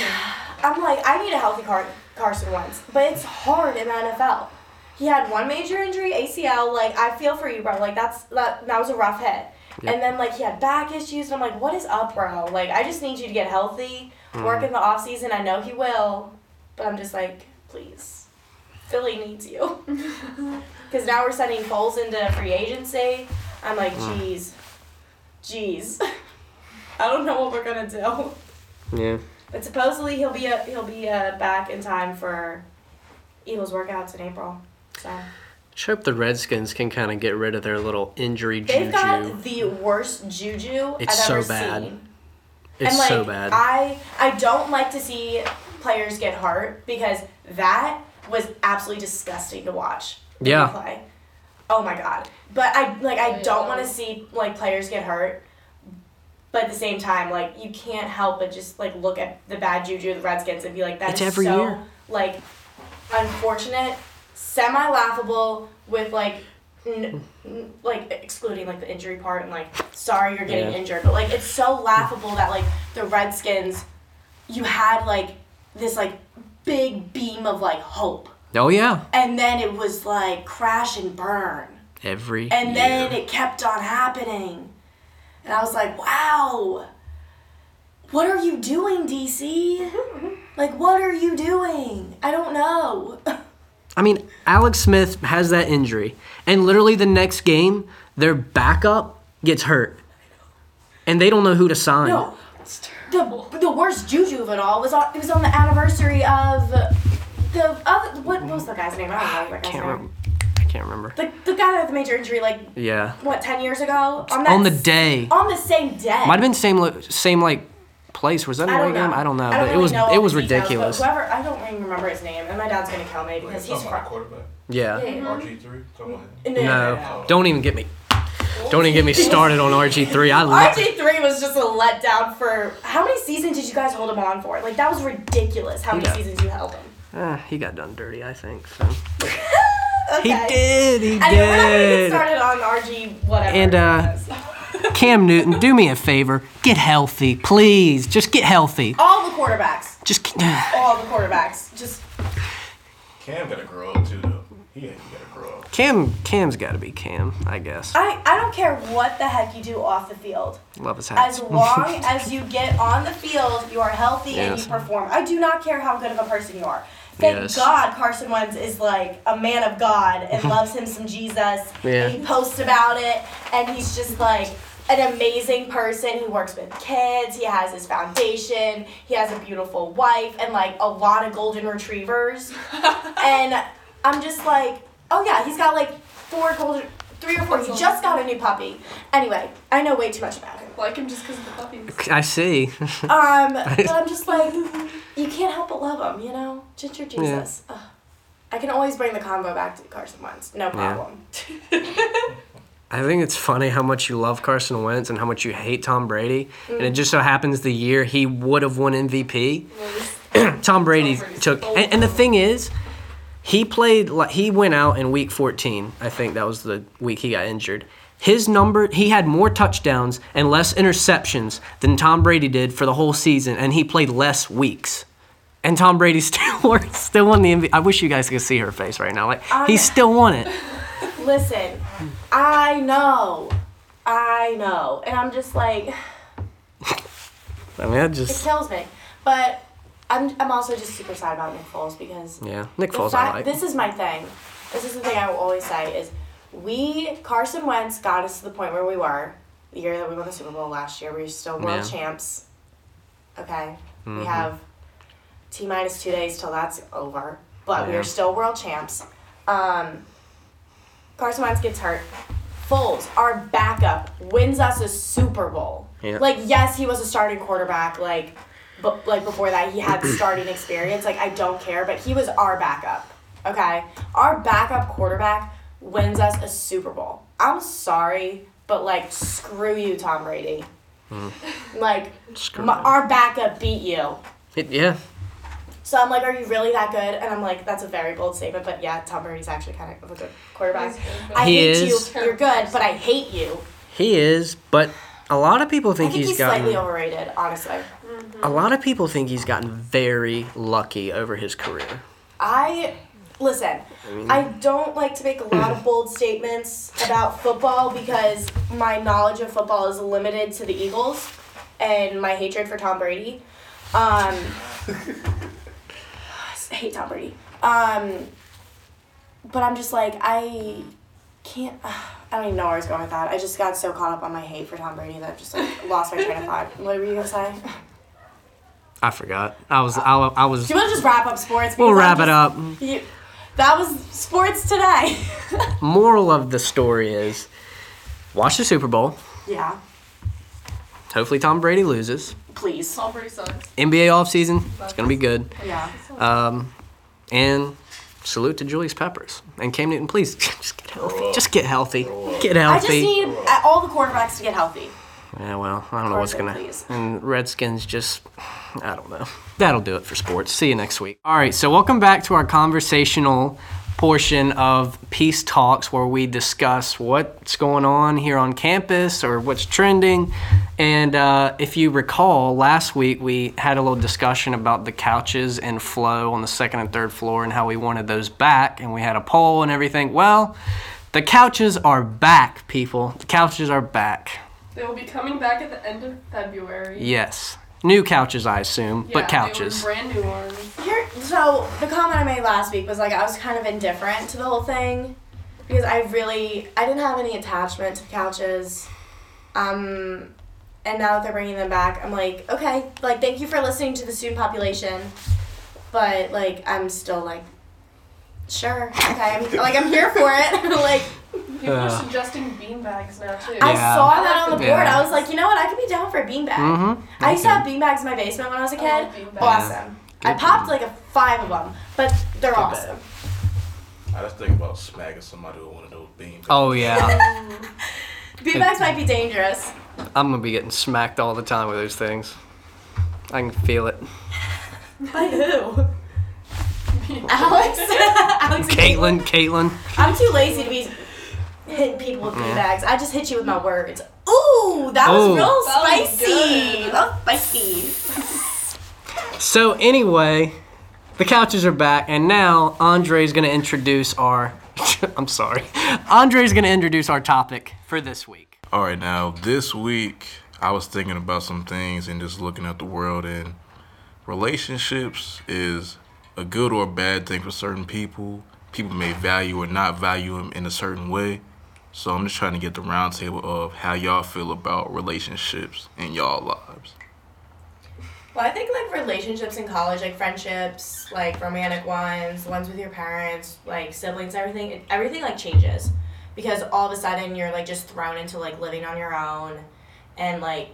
I'm like, I need a healthy Car- Carson Wentz, but it's hard in the NFL. He had one major injury, ACL. Like I feel for you, bro. Like that's that that was a rough hit. Yep. And then like he had back issues, and I'm like, what is up, bro? Like I just need you to get healthy, work Mm-hmm. in the off season. I know he will, but I'm just like, please, Philly needs you. Because now we're sending Foles into free agency. I'm like, Mm. jeez, jeez. I don't know what we're gonna do. yeah. But supposedly he'll be a, he'll be uh, back in time for Eagles workouts in April. So Just hope the Redskins can kind of get rid of their little injury juju. they've juju. got the worst juju It's I've so ever bad. seen. it's and like so bad. I I don't like to see players get hurt because that was absolutely disgusting to watch. when Yeah. they Play. Oh my god. But I like I don't want to see like players get hurt. But at the same time, like you can't help but just like look at the bad juju of the Redskins and be like, that is It's every so year. like unfortunate, semi laughable with like n- n- like excluding like the injury part and like sorry you're getting Yeah. injured, but like it's so laughable that like the Redskins, you had like this like big beam of like hope, oh yeah. and then it was like crash and burn, Every and year. then it kept on happening, and I was like, wow. What are you doing, DC? Like, what are you doing? I don't know. I mean, Alex Smith has that injury, and literally the next game, their backup gets hurt, and they don't know who to sign. No, the the worst juju of it all was on it was on the anniversary of the other what, what was the guy's name? I don't know guy's can't remember. I can't remember. The the guy that had the major injury like Yeah, what ten years ago on that on the day, on the same day. might have been same same like place. Was that I a don't away game? I don't know, I but don't it really was know all it the was details, but ridiculous. Whoever I don't even remember his name, and my dad's gonna kill me Wait, because he's talking about from. quarterback? Yeah. RG three? Talking about him? No, no, No, no, no. don't even get me. Don't even get me started on RG three. I love. RG three was just a letdown for how many seasons did you guys hold him on for? Like that was ridiculous. How many Yeah. seasons you held him? Uh, he got done dirty, I think. So. Okay. He did. He Anyway, we're not gonna get did. started on RG whatever. And, uh, it is. Cam Newton, do me a favor. Get healthy, please. Just get healthy. All the quarterbacks. Just All the quarterbacks. Just Cam gotta grow up too, though. He, he gotta grow up. Cam. Cam's got to be Cam, I guess. I, I don't care what the heck you do off the field. Love his hat. As long as you get on the field, you are healthy and you perform. I do not care how good of a person you are. Thank Yes. God Carson Wentz is like a man of God and loves him some Jesus. Yeah. And he posts about it and he's just like an amazing person. He works with kids, he has his foundation, he has a beautiful wife and like a lot of golden retrievers. and I'm just like, oh yeah, he's got like four golden three or four. He just got a new puppy. Anyway, I know way too much about him. Like him just because of the puppies. I see. Um, but I'm just like, you can't help but love him, you know? Ginger Jesus. Ugh. I can always bring the combo back to Carson Wentz. No problem. I think it's funny how much you love Carson Wentz and how much you hate Tom Brady. And it just so happens the year he would have won MVP, Tom Brady took. And, and the thing is, he played. like He went out in week 14. I think that was the week he got injured. His number, he had more touchdowns and less interceptions than Tom Brady did for the whole season, and he played less weeks. And Tom Brady still still won the MVP. I wish you guys could see her face right now. Like he still won it. Listen, I know. I know. And I'm just like, I mean, it just kills me. But I'm, I'm also just super sad about Nick Foles because yeah. Nick Foles, I like. this is my thing. This is the thing I will always say is we Carson Wentz got us to the point where we were the year that we won the Super Bowl last year. We were still world Yeah. Mm-hmm. champs. Okay, we have t minus two days till that's over, but we are still world champs. Um, Carson Wentz gets hurt. Foles, our backup, wins us a Super Bowl. Yeah. Like yes, he was a starting quarterback. Like, but like before that, he had starting experience. Like I don't care, but he was our backup. Okay, our backup quarterback wins us a Super Bowl. I'm sorry, but like screw you, Tom Brady. Hmm. Like Screw my, our backup beat you. It- yeah, So I'm like, are you really that good? And I'm like, that's a very bold statement, but yeah, Tom Brady's actually kind of a good quarterback. He's I He hate is. you. You're good, but I hate you. he is. But a lot of people I think, think he's he's gotten. slightly overrated, honestly. A lot of people think he's gotten very lucky over his career. I listen. I don't like to make a lot of bold statements about football because my knowledge of football is limited to the Eagles and my hatred for Tom Brady. Um, I hate Tom Brady. Um, but I'm just like I can't. I don't even know where I was going with that. I just got so caught up on my hate for Tom Brady that I just like lost my train of thought. What were you gonna say? I forgot. I was. I, I was. Do you want to just wrap up sports? We'll wrap I'm it up. You, that was sports today. Moral of the story is, watch the Super Bowl. yeah, Hopefully Tom Brady loses. please. Tom Brady sucks. NBA offseason, it's gonna be good. Yeah. Um, and salute to Julius Peppers and Cam Newton. Please just get healthy. Just get healthy. Get healthy. I just need uh, all the quarterbacks to get healthy. Yeah, well, I don't know what's Carson, gonna. please. And Redskins just, I don't know. That'll do it for sports. See you next week. All right, so welcome back to our conversational portion of Peace Talks, where we discuss what's going on here on campus or what's trending. And uh, if you recall, last week we had a little discussion about the couches and flow on the second and third floor and how we wanted those back, and we had a poll and everything. Well, the couches are back, people. The couches are back. They will be coming back at the end of February. Yes. New couches, I assume, Yeah, but they were couches. brand new ones. Here, so the comment I made last week was like I was kind of indifferent to the whole thing because I really I didn't have any attachment to the couches. Um, and now that they're bringing them back, I'm like, okay, like thank you for listening to the student population, but like I'm still like, sure, okay, I'm like I'm here for it, like. People Uh. are suggesting beanbags now too. I Yeah. saw that on the board. Yeah. I was like, you know what? I could be down for a beanbag. Mhm. I used to Me have beanbags in my basement when I was a I kid. love beanbags. Awesome. I Good popped like a five of them, but they're Good awesome. I just think about smacking somebody with one of those beans. Oh, yeah. Beanbags might be dangerous. I'm going to be getting smacked all the time with those things. I can feel it. By who? Alex. Alex. and Caitlin, Caitlin. I'm too lazy to be hitting people with mm. bags. I just hit you with my words. Ooh. Ooh, that was Ooh. real That was spicy. good. That was spicy. So anyway, the couches are back, and now Andre's going to introduce our. I'm sorry. Andre's going to introduce our topic for this week. All right, now this week I was thinking about some things and just looking at the world and relationships is a good or bad thing for certain people. People may value or not value them in a certain way. So I'm just trying to get the roundtable of how y'all feel about relationships in y'all lives. Well, I think like relationships in college, like friendships, like romantic ones, ones with your parents, like siblings, everything, everything like changes because all of a sudden you're like just thrown into like living on your own, and like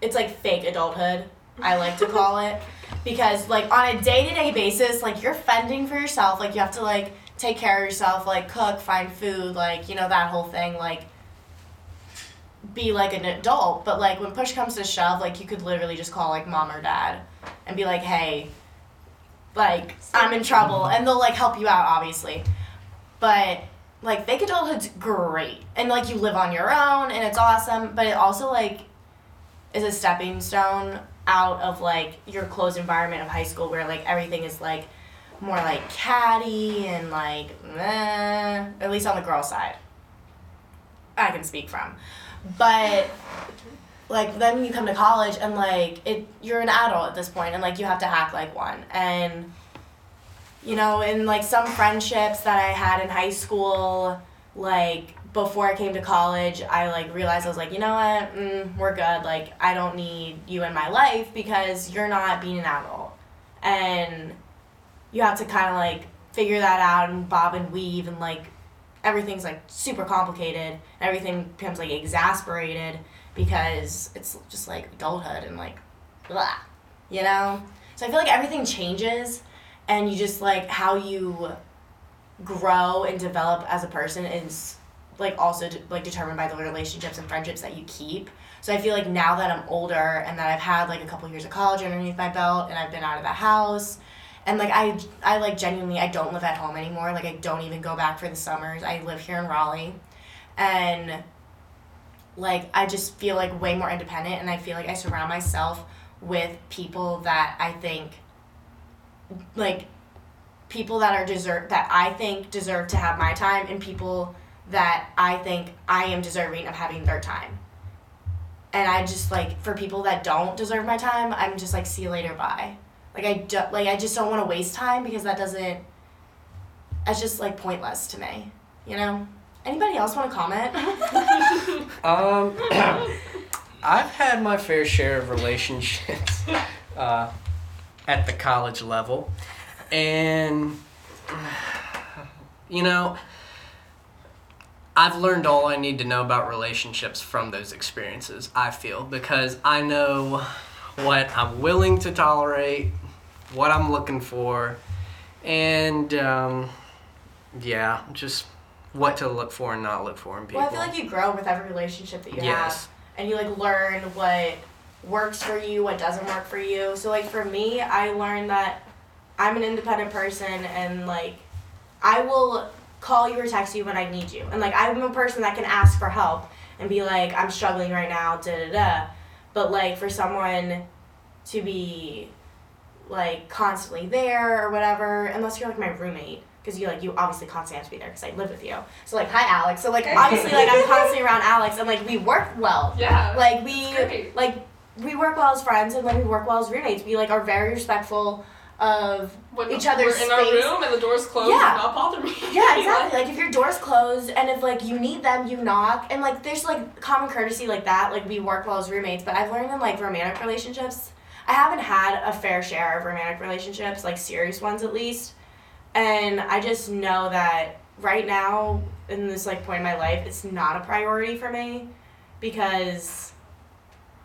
it's like fake adulthood. I like to call it because like on a day to day basis, like you're fending for yourself. Like you have to like take care of yourself, like cook, find food, like you know that whole thing, like be like an adult, but like when push comes to shove, like you could literally just call like mom or dad and be like, hey, like I'm in trouble, and they'll like help you out, obviously. But like fake adulthood's great, and like you live on your own, and it's awesome. But it also like is a stepping stone out of like your closed environment of high school, where like everything is like more like catty and like meh, at least on the girl side. I can speak from but like then you come to college and like it you're an adult at this point and like you have to act like one and you know in like some friendships that i had in high school like before i came to college i like realized i was like you know what? Mm, we're good. Like i don't need you in my life because you're not being an adult. And you have to kind of like figure that out and bob and weave and like everything's like super complicated. Everything becomes like exasperated because it's just like adulthood and like blah, you know? So i feel like everything changes and you just like how you grow and develop as a person is like also de- like determined by the relationships and friendships that you keep so i feel like now that i'm older and that i've had like a couple years of college underneath my belt and i've been out of the house and like I, I like genuinely I don't live at home anymore. Like I don't even go back for the summers. I live here in Raleigh, and like I just feel like way more independent, and I feel like I surround myself with people that I think, like, people that are deserve that I think deserve to have my time, and people that I think I am deserving of having their time. And I just like for people that don't deserve my time, I'm just like see you later, bye. Like I do, like I just don't want to waste time because that doesn't. That's just like pointless to me, you know. Anybody else want to comment? Um, I've had my fair share of relationships uh, at the college level, and you know, I've learned all I need to know about relationships from those experiences. I feel because I know what I'm willing to tolerate, what I'm looking for, and um, yeah, just what to look for and not look for in people. well, I feel like you grow with every relationship that you Yes. have, and you like learn what works for you, what doesn't work for you. So like for me, I learned that I'm an independent person, and like I will call you or text you when I need you, and like I'm a person that can ask for help and be like, I'm struggling right now, da da da. But like for someone to be like constantly there or whatever, unless you're like my roommate, because you like you obviously constantly have to be there because I live with you. So like hi Alex. So like obviously like I'm constantly around Alex and like we work well. Yeah. Like we like we work well as friends and like we work well as roommates. We like are very respectful of when each other's we're in our space. room and the door's closed, Yeah. not bother me. Yeah, exactly. Like if your door's closed and if like you need them, you knock and like there's like common courtesy like that. Like we work well as roommates, but I've learned in like romantic relationships, I haven't had a fair share of romantic relationships, like serious ones at least. And I just know that right now in this like point in my life, it's not a priority for me because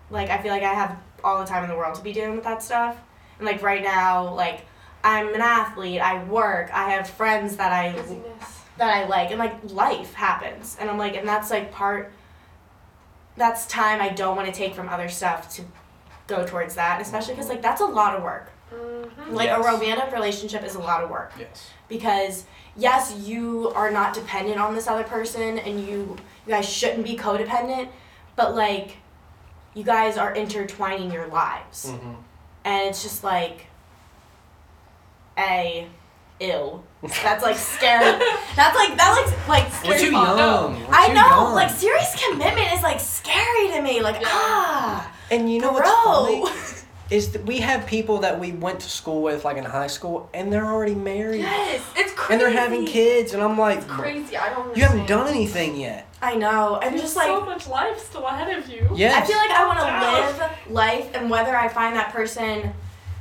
like I feel like I have all the time in the world to be dealing with that stuff. And like right now, like I'm an athlete, I work, I have friends that I Busyness. that I like and like life happens and I'm like and that's like part that's time I don't want to take from other stuff to go towards that especially because like that's a lot of work Mhm. like Yes. a romantic relationship is a lot of work yes. because yes you are not dependent on this other person and you you guys shouldn't be codependent but like you guys are intertwining your lives. Mm-hmm. And it's just like a ew. That's like scary. That's like that looks like scary. We're too thought. young. We're I too know, young. like serious commitment is like scary to me. Like ah, And you know what's funny is that we have people that we went to school with, like in high school, and they're already married, yes, It's crazy. And they're having kids, and I'm like, Crazy. I don't. you haven't done anything yet. I know. I'm There's just like so much life still ahead of you. Yeah. I feel like I want to live life, and whether I find that person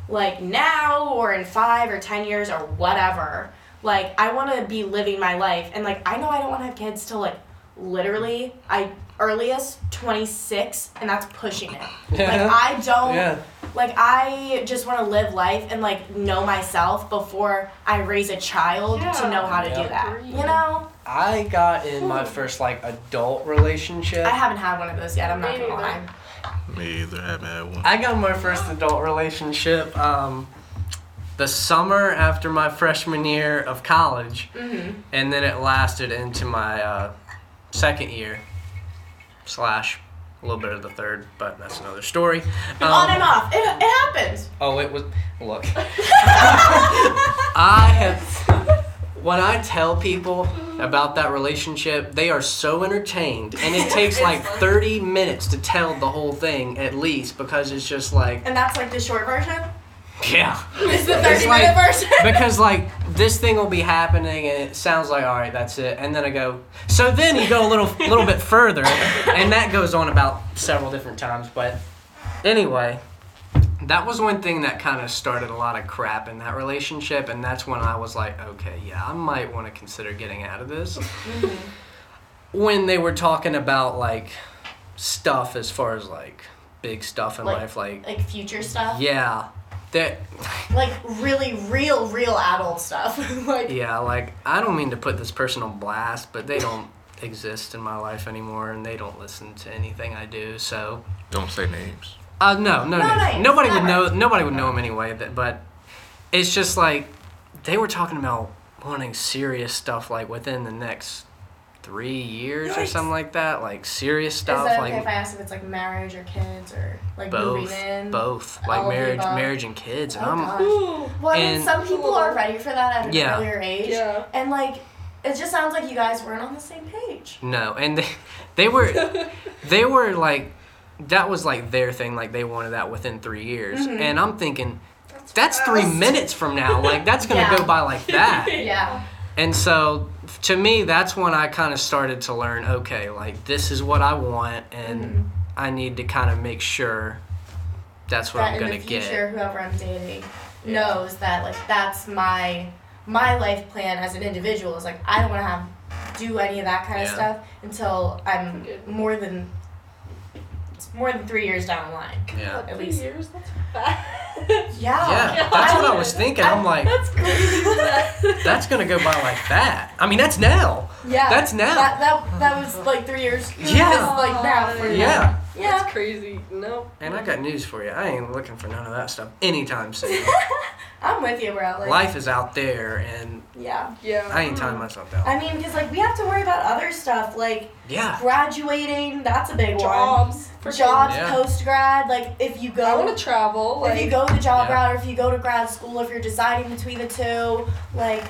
like now or in five or ten years or whatever, like I want to be living my life, and like I know I don't want to have kids till like literally I earliest 26 and that's pushing it like i don't Yeah. like i just want to live life and like know myself before i raise a child to know how to Yeah. do that you know I got in my first like adult relationship. i haven't had one of those yet i'm not Me gonna lie neither. Me either. I haven't had one. I got my first adult relationship um, the summer after my freshman year of college, mm-hmm. and then it lasted into my uh, second year slash a little bit of the third, but that's another story. Um, on and off it, it happens Oh, it was. Look. I have. When I tell people about that relationship, they are so entertained, and it takes like 30 minutes to tell the whole thing at least because it's just like, and that's like the short version yeah. It's the 30 It's like- minute version. Because like this thing will be happening and it sounds like all right, that's it, and then I go. So then you go a little little bit further, and that goes on about several different times. But anyway, that was one thing that kind of started a lot of crap in that relationship, and that's when I was like, okay, yeah, I might want to consider getting out of this. Mm-hmm. When they were talking about like stuff as far as like big stuff in Like- life, like like future stuff. yeah, that Like really real, real adult stuff. like Yeah, like I don't mean to put this person on blast, but they don't exist in my life anymore, and they don't listen to anything I do. So, Don't say names. uh, no, no, No no, names, nobody would know. Nobody would know him anyway. That, but it's just like they were talking about wanting serious stuff, like within the next three years or something like that. Like serious Is stuff, that like okay if I ask if it's like marriage or kids or like moving both, in? both, like marriage, above? marriage and kids, and Oh I'm. gosh. Ooh. Well, I mean, And- some people are ready for that at an Yeah. earlier age. Yeah. And like, it just sounds like you guys weren't on the same page. No, and they, they were, they were like, that was like their thing. Like they wanted that within three years, Mhm. and I'm thinking, that's three minutes from now. Like that's gonna Yeah. go by like that. Yeah. And so, to me, that's when I kind of started to learn. Okay, like this is what I want, and Mhm. I need to kind of make sure that's what that I'm gonna the get. future, whoever I'm dating knows that like that's my my life plan as an individual. Is like I don't want to have do any of that kind of stuff until I'm more than more than three years down the line. Yeah. Uh, At Three least. years. That's bad. Yeah. Yeah, that's what I was thinking. I'm like, That's crazy. that's gonna go by like that. I mean, that's now. Yeah. That's now. That, that, that was like three years. Yeah. It's like now for Yeah. now. Yeah. That's crazy. No. And I got news for you. I ain't looking for none of that stuff anytime soon. I'm with you, bro. Like, Life is out there, and Yeah. Yeah. I ain't tying myself down. I mean, because like we have to worry about other stuff like Yeah. graduating. That's a big one. Jobs. Freaking- Jobs Yeah. post grad. Like if you go. I want to travel. Like, if you go the job Yeah. route or if you go to grad school, if you're deciding between the two, like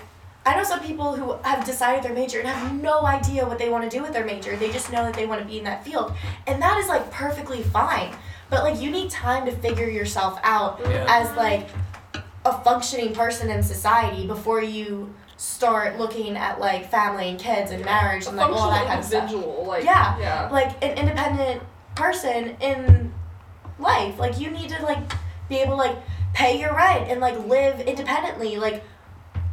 I know some people who have decided their major and have no idea what they want to do with their major. They just know that they want to be in that field. And that is like perfectly fine. But like you need time to figure yourself out Yeah. as like a functioning person in society before you start looking at like family and kids and marriage and like all that kind of stuff. Like, Yeah. Yeah. like an independent person in life. Like you need to like be able to like pay your rent and like live independently, like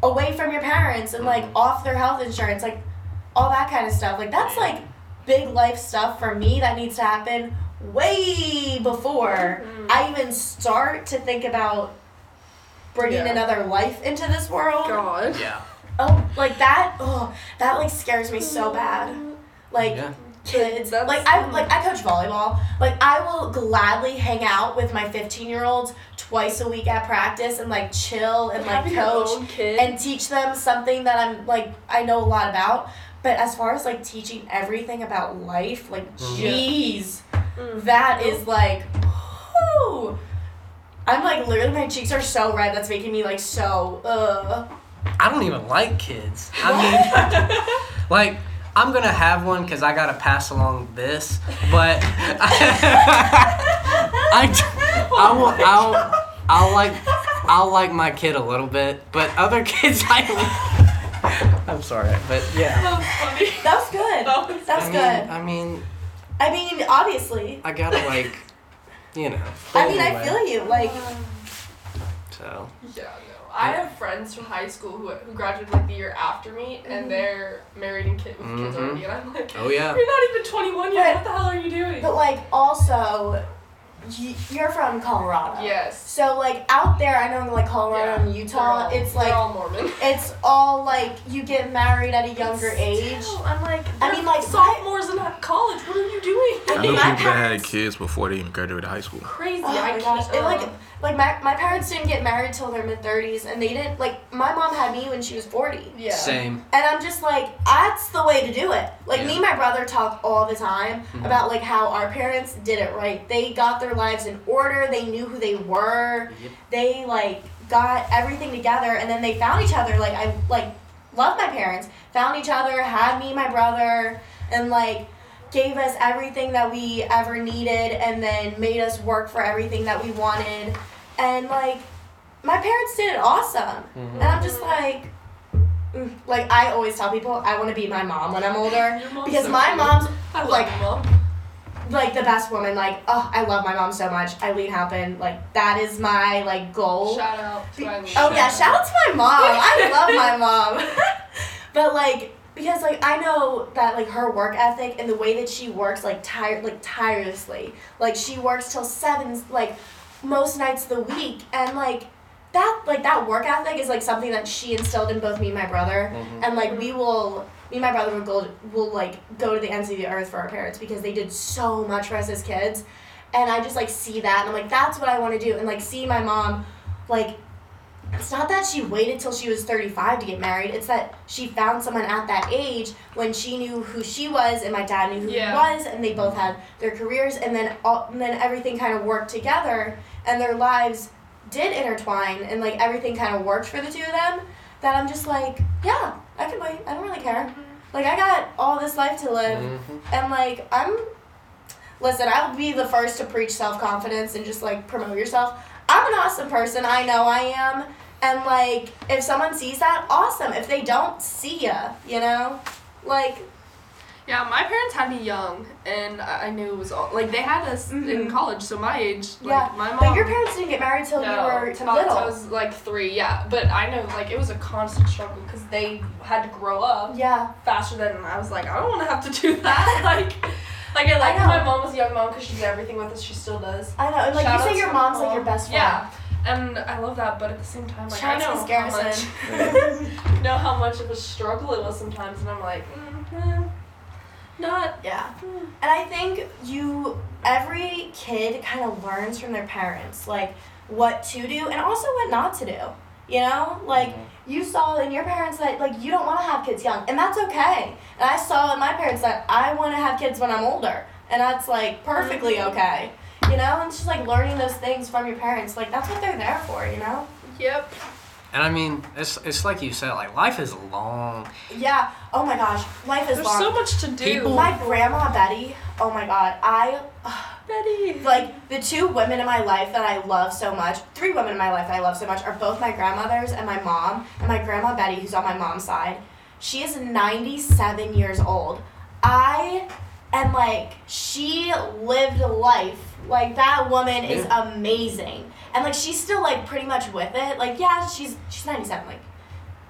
away from your parents and like off their health insurance, like all that kind of stuff. Like that's like big life stuff for me that needs to happen way before Mhm. I even start to think about bringing Yeah. another life into this world. God. Yeah. Oh, like that. Oh, that like scares me so bad. Like Yeah. Kids. That's- like I like I coach volleyball. Like I will gladly hang out with my 15 year olds twice a week at practice and like chill and like Having coach and teach them something that I'm like I know a lot about. But as far as like teaching everything about life, like Mhm. jeez, Mm. that is like, whew. I'm like literally my cheeks are so red. That's making me like so. Uh. I don't even like kids. I mean, like I'm gonna have one because I gotta pass along this, but I, I will, I'll, I'll like, I'll like my kid a little bit, but other kids I. I'm sorry, but yeah. That was. That was good. That was That's I mean, good. I mean, I mean, obviously. I gotta like, you know. I mean, I feel you. Like, So. Yeah, no. I have friends from high school who, who graduated like the year after me, and they're married and kid with kids Mhm. already, and I'm like, Oh yeah. you're not even 21 yet. Right. What the hell are you doing? but like also, y- you're from Colorado. yes. So like out there, I know in like Colorado Yeah, and Utah, they're all- it's they're like all Mormon. it's all like you get married at a younger age. I'm like, I mean, like, sophomores in college. What are you doing? I I mean, know my people that had kids before they even graduated high school. Crazy. Oh I my gosh! It like uh, like my my parents didn't get married till their mid thirties, and they didn't like my mom had me when she was forty. yeah. Same. And I'm just like, that's the way to do it. Like me and my brother talk all the time Mhm. about like how our parents did it right. They got their lives in order. They knew who they were. Yep. They like got everything together, and then they found each other. Like I like love my parents. Found each other, had me, my brother, and like gave us everything that we ever needed, and then made us work for everything that we wanted. And like my parents did it awesome. Mhm. And I'm just like, mm, like I always tell people I want to be my mom when I'm older because so my cute. mom's I like mom. like the best woman. Like oh, I love my mom so much. Eileen Halpin, like that is my like goal. Shout out to Eileen. Oh yeah, shout out to my mom. I love my mom. but like because like I know that like her work ethic and the way that she works like tired like tirelessly. Like she works till seven like most nights of the week and like that like that work ethic is like something that she instilled in both me and my brother. Mhm. And like we will me and my brother will go will like go to the ends of the earth for our parents because they did so much for us as kids. And I just like see that and I'm like that's what I want to do and like see my mom like it's not that she waited till she was 35 to get married. It's that she found someone at that age when she knew who she was and my dad knew who Yeah. he was and they both had their careers and then all, and then everything kind of worked together and their lives did intertwine and like everything kind of worked for the two of them that I'm just like, yeah, I can wait. I don't really care. Like I got all this life to live Mhm. and like I'm listen, I'll be the first to preach self-confidence and just like promote yourself. I'm an awesome person. I know I am. And like if someone sees that, awesome. If they don't, see ya, you know? Like Yeah, my parents had me young, and I I knew it was all like they had us in Mhm. college. So my age, like yeah. my mom. But your parents didn't get married till no, you were till little. I was like three. Yeah, but I know like it was a constant struggle because they had to grow up yeah. faster than I was like I don't want to have to do that. like, like I like know. my mom was a young mom because she did everything with us. She still does. I know. And like Shout you say your mom's like your best friend. Yeah, and I love that, but at the same time, like Shout I out know how much know how much of a struggle it was sometimes, and I'm like, mm, eh, not. Yeah. And I think you, every kid kind of learns from their parents, like what to do and also what not to do. You know? Like, you saw in your parents that, like, you don't want to have kids young, and that's okay. And I saw in my parents that I want to have kids when I'm older, and that's, like, perfectly okay. You know? And it's just, like, learning those things from your parents. Like, that's what they're there for, you know? Yep. And I mean, it's it's like you said, like life is long. Yeah. Oh my gosh. Life is There's long. so much to do. People- my grandma Betty, oh my god, I. Betty. like the two women in my life that I love so much, three women in my life that I love so much are both my grandmothers and my mom. And my grandma Betty, who's on my mom's side, she is 97 years old. I am like, she lived life. Like that woman is amazing. And like she's still like pretty much with it. Like yeah, she's she's 97 like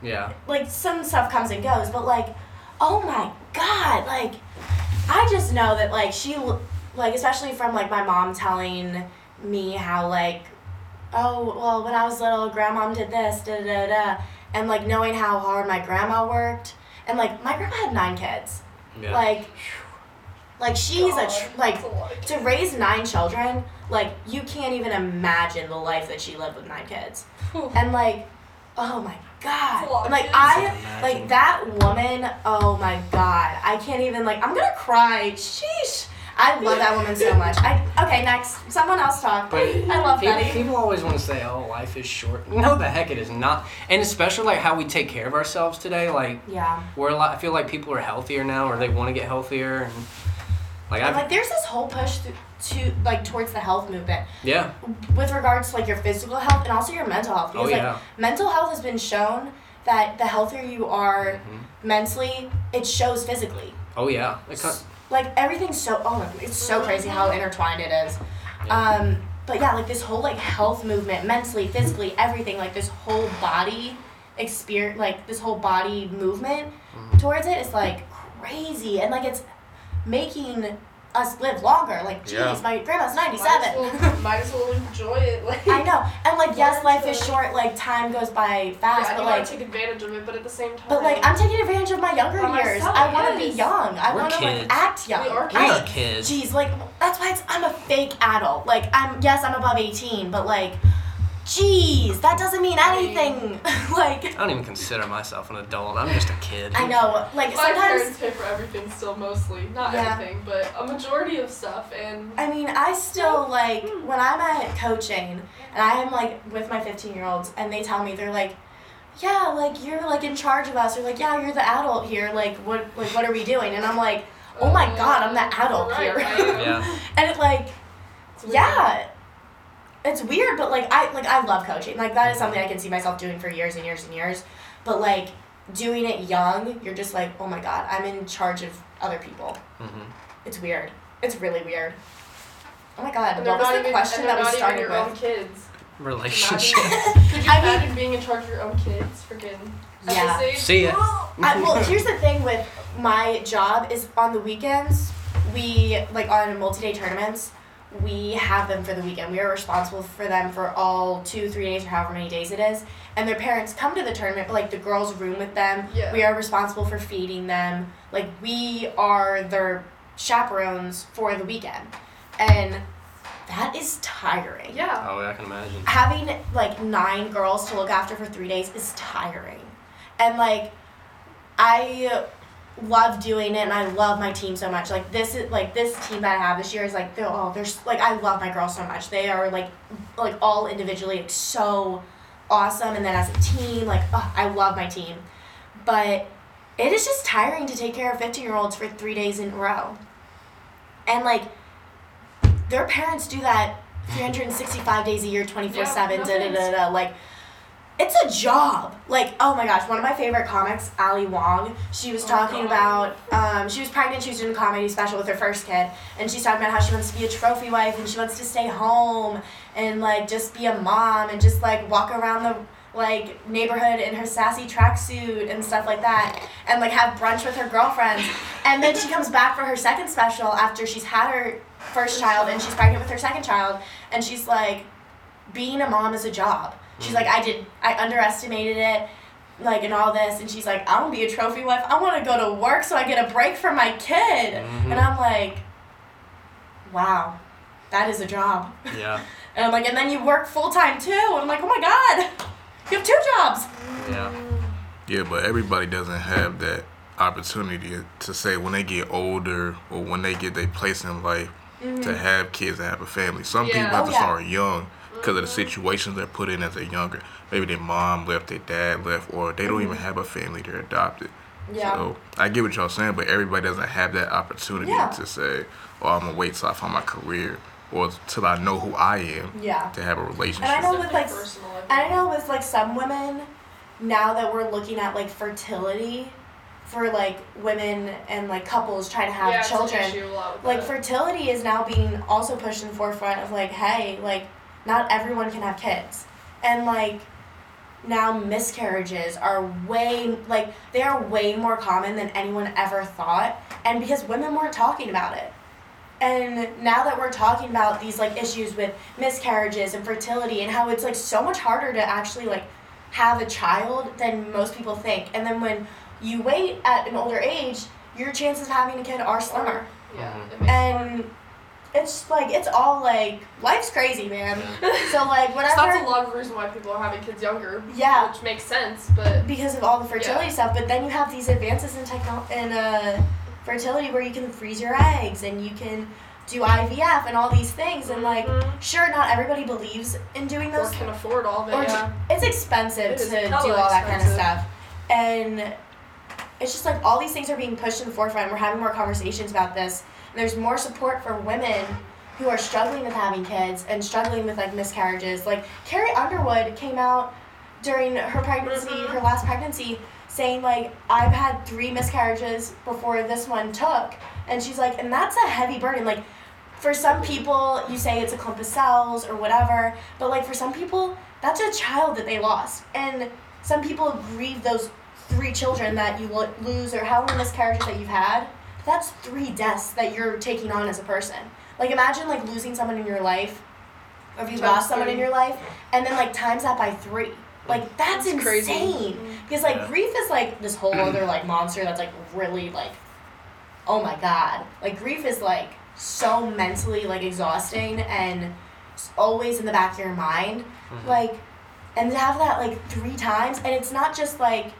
Yeah. like some stuff comes and goes, but like, oh my god, like, I just know that like she, like especially from like my mom telling me how like, oh well when I was little, grandmom did this, da da da and like knowing how hard my grandma worked, and like my grandma had nine kids, Yeah. like, like she's a tr- like That's a lot of to raise nine children, like you can't even imagine the life that she lived with nine kids. And like oh my It's a lot god of like kids. i like that woman oh my god i can't even like i'm gonna cry sheesh i love that woman so much i okay next someone else talk But i love people, Betty. people always want to say, "Oh, life is short." No, the heck it is not. And especially like how we take care of ourselves today. Like yeah we're a lot. I feel like people are healthier now, or they want to get healthier, and like I've like there's this whole push to, to like towards the health movement yeah. with regards to like your physical health and also your mental health Oh because yeah. like mental health has been shown that the healthier you are Mhm. mentally it shows physically Oh yeah. Kind- like everything's so oh my- it's so crazy how intertwined it is Yeah. um but yeah like this whole like health movement mentally physically everything like this whole body experience like this whole body movement Mhm. towards it is like crazy and like it's making us live longer like geez Yeah. my grandma's Might as 97 well, might as well enjoy it. Like I know, and like yes, life to- is short. Like time goes by fast, yeah, but you like, take advantage of it, but at the same time, but like I'm taking advantage of my younger By years. myself, I want to be young. I want to like act young. We are we I- are kids. Jeez, like that's why it's, I'm a fake adult. Like I'm yes, I'm above 18, but like, jeez, that doesn't mean anything. like I don't even consider myself an adult. I'm just a kid. I know, like my parents pay for everything still, mostly not Yeah. everything, but a majority of stuff, and I mean, I still like when I'm at coaching and I'm like with my 15 year olds and they tell me they're like, yeah, like you're like in charge of us or like yeah, you're the adult here. Like what like what are we doing? And I'm like, oh my uh, god, I'm the adult right, here. right. Yeah. and it like It's weird. yeah. It's weird, but like I like I love coaching. Like that is something I can see myself doing for years and years and years. But like doing it young, you're just like, oh my god, I'm in charge of other people. hmm It's weird. It's really weird. Oh my god, And what was the even, question that we not even started your with? own kids. Relationship. Could you I mean- imagine being in charge of your own kids? Freaking. at Yeah. See ya. I, well, here's the thing with my job is on the weekends, we like on multi-day tournaments, we have them for the weekend. We are responsible for them for all two, three days, or however many days it is. And their parents come to the tournament, but like the girls room with them. Yeah. We are responsible for feeding them. Like we are their chaperones for the weekend, and that is tiring Yeah. Oh, yeah, I can imagine. having like nine girls to look after for three days is tiring and like i love doing it and i love my team so much. Like this is like this team that i have this year is like they're all there's like i love my girls so much. They are like like all individually like so awesome. And then as a team like oh, i love my team. But it is just tiring to take care of 15 year olds for three days in a row. And like their parents do that 365 days a year 24 7 Yeah, da da da da like it's a job. Like oh my gosh one of my favorite comics ali wong she was Oh, talking about um, she was pregnant she was doing a comedy special with her first kid and she's talking about how she wants to be a trophy wife and she wants to stay home and like just be a mom and just like walk around the like neighborhood in her sassy tracksuit and stuff like that and like have brunch with her girlfriends. And then she comes back for her second special after she's had her first child and she's pregnant with her second child and she's like being a mom is a job she's like i did i underestimated it like and all this and she's like i don't be a trophy wife i want to go to work so i get a break from my kid Mhm. and i'm like wow that is a job Yeah. and i'm like and then you work full-time too and i'm like oh my god you have two jobs Yeah. Yeah, but everybody doesn't have that opportunity to say when they get older or when they get their place in life to have kids and have a family. Some Yeah. people have Oh, to yeah. start young because of the situations they're put in as they're younger. Maybe their mom left, their dad left, or they don't even mm-hmm. have a family, they're adopted. Yeah. So I get what y'all saying, but everybody doesn't have that opportunity Yeah. to say, "Oh, I'm gonna wait till I find my career or till I know who I am yeah to have a relationship." And I know with like I know with like some women, now that we're looking at like fertility, for like women and like couples trying to have yeah, children, an issue a lot with like that. fertility is now being also pushed in the forefront of like, hey, like not everyone can have kids, and like now miscarriages are way like they are way more common than anyone ever thought, and because women weren't talking about it. And now that we're talking about these like issues with miscarriages and fertility and how it's like so much harder to actually like have a child than most people think. And then when you wait at an older age, your chances of having a kid are slimmer. Yeah. It makes it hard. And it's like it's all like life's crazy, man. So like So whatever. that's a lot of reason why people are having kids younger. Yeah. Which makes sense, but because of all the fertility Yeah. stuff. But then you have these advances in techno in uh, fertility where you can freeze your eggs and you can do IVF and all these things. And like, Mhm. sure, not everybody believes in doing those. or those. can afford all of it. or yeah. it's expensive It is to do hella all that kind of stuff, and it's just like all these things are being pushed in the forefront. We're having more conversations about this. There's more support for women who are struggling with having kids and struggling with like miscarriages. Like Carrie Underwood came out during her pregnancy, Mhm. her last pregnancy, saying like I've had three miscarriages before this one took, and she's like, and that's a heavy burden. Like for some people, you say it's a clump of cells or whatever, but like for some people, that's a child that they lost, and some people grieve those three children that you lose or how many miscarriages that you've had. That's three deaths that you're taking on as a person. Like imagine like losing someone in your life, or if you lost someone in your life, and then like times that by three. Like that's, That's crazy. insane. Mm-hmm. Because like Yeah. grief is like this whole other like monster that's like really like, oh my god. Like grief is like so mentally like exhausting and s- always in the back of your mind. Mm-hmm. Like, and to have that like three times, and it's not just like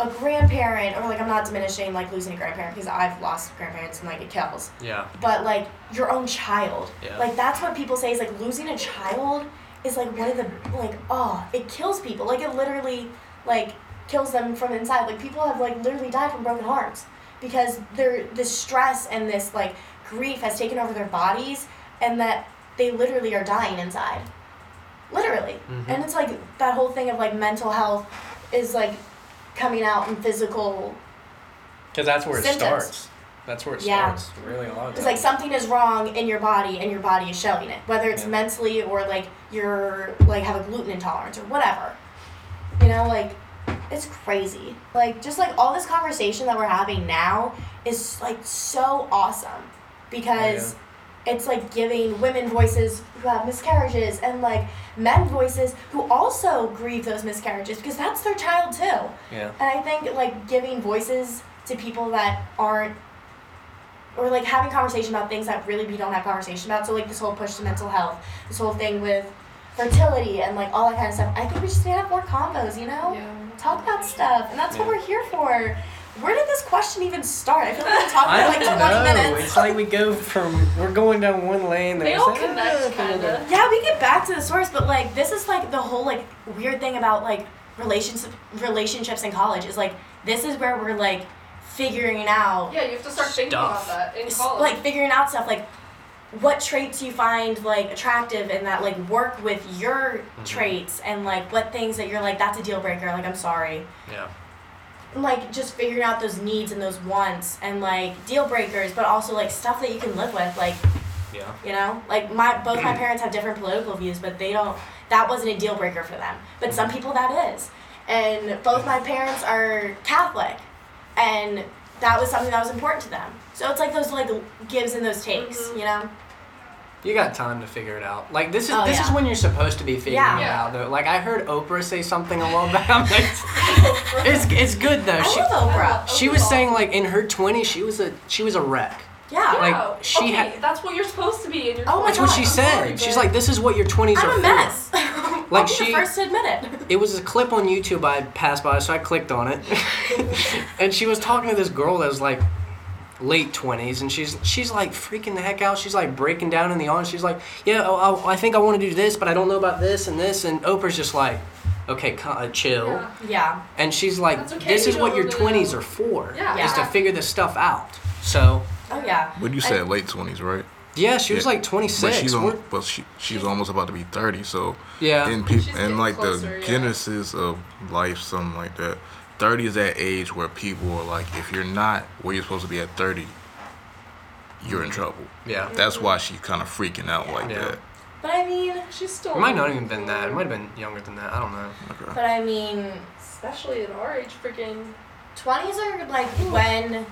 a grandparent or like I'm not diminishing like losing a grandparent because I've lost grandparents and like it kills Yeah. but like your own child. Yeah. Like that's what people say is like losing a child is like one of the like oh it kills people like it literally like kills them from inside. Like people have like literally died from broken hearts because they're this stress and this like grief has taken over their bodies and that they literally are dying inside. Literally. Mhm. And it's like that whole thing of like mental health is like coming out in physical Because that's where it Symptoms. starts. That's where it Yeah. starts. Really, a lot It's like something is wrong in your body and your body is showing it, whether it's Yeah. mentally or like you're like have a gluten intolerance or whatever. You know, like it's crazy. Like just like all this conversation that we're having now is like so awesome because oh, it's like giving women voices who have miscarriages and like men voices who also grieve those miscarriages because that's their child too. Yeah. And I think like giving voices to people that aren't or like having conversation about things that really we don't have conversation about. So like this whole push to mental health, this whole thing with fertility and like all that kind of stuff. I think we just need to have more combos, you know? Yeah. Talk about stuff. And that's what we're here for. Where did this question even start? I feel like we've been talking I for like don't 20 know. minutes. It's like we go from we're going down one lane. They all like, connect, ah, kinda. Yeah, we get back to the source, but like this is like the whole like weird thing about like relationships relationships in college is like this is where we're like figuring out Yeah, you have to start thinking about that in s- college. like figuring out stuff like what traits you find like attractive and that like work with your traits and like what things that you're like that's a deal breaker like i'm sorry Yeah. And, like just figuring out those needs and those wants and like deal breakers but also like stuff that you can live with like Yeah. you know? Like my both my parents have different political views but they don't that wasn't a deal breaker for them. But some people that is. And both my parents are catholic and that was something that was important to them. So it's like those like gives and those takes Mhm. you know You got time to figure it out. Like this is Oh, this is when you're supposed to be figuring Yeah. it out. Though. Like I heard Oprah say something a while back. I'm like, it's it's good though. i She love oprah she was saying like in her 20s she was a she was a wreck. yeah yeah. like, she okay, had- that's what you're supposed to be in your Oh my That's what she I'm said. sorry, She's like, this is what your 20s are i'm a for. mess Like I'll be she- the first to admit it It was a clip on YouTube I passed by, so I clicked on it, and she was talking to this girl that was like late twenties, and she's she's like freaking the heck out. She's like breaking down in the audience. She's like, "Yeah, oh, I, I think I want to do this, but I don't know about this and this." And Oprah's just like, "Okay, uh, chill." Yeah. yeah And she's like, okay, "This you is what your know. twenties are for, Yeah. is to figure this stuff out." So oh yeah But you said late twenties, right? yeah, she was Yeah. like 26. But she's on, but she she's almost about to be thirty. So Yeah. in people She's and like closer, the yeah. genesis of life, something like that. Thirty is that age where people are like, if you're not where you're supposed to be at thirty, you're in trouble. yeah. That's why she's kind of freaking out like Yeah. that. but i mean She's still. It might not even been that. It might have been younger than that. I don't know. Okay. but i mean Especially at our age, freaking. 20s are like when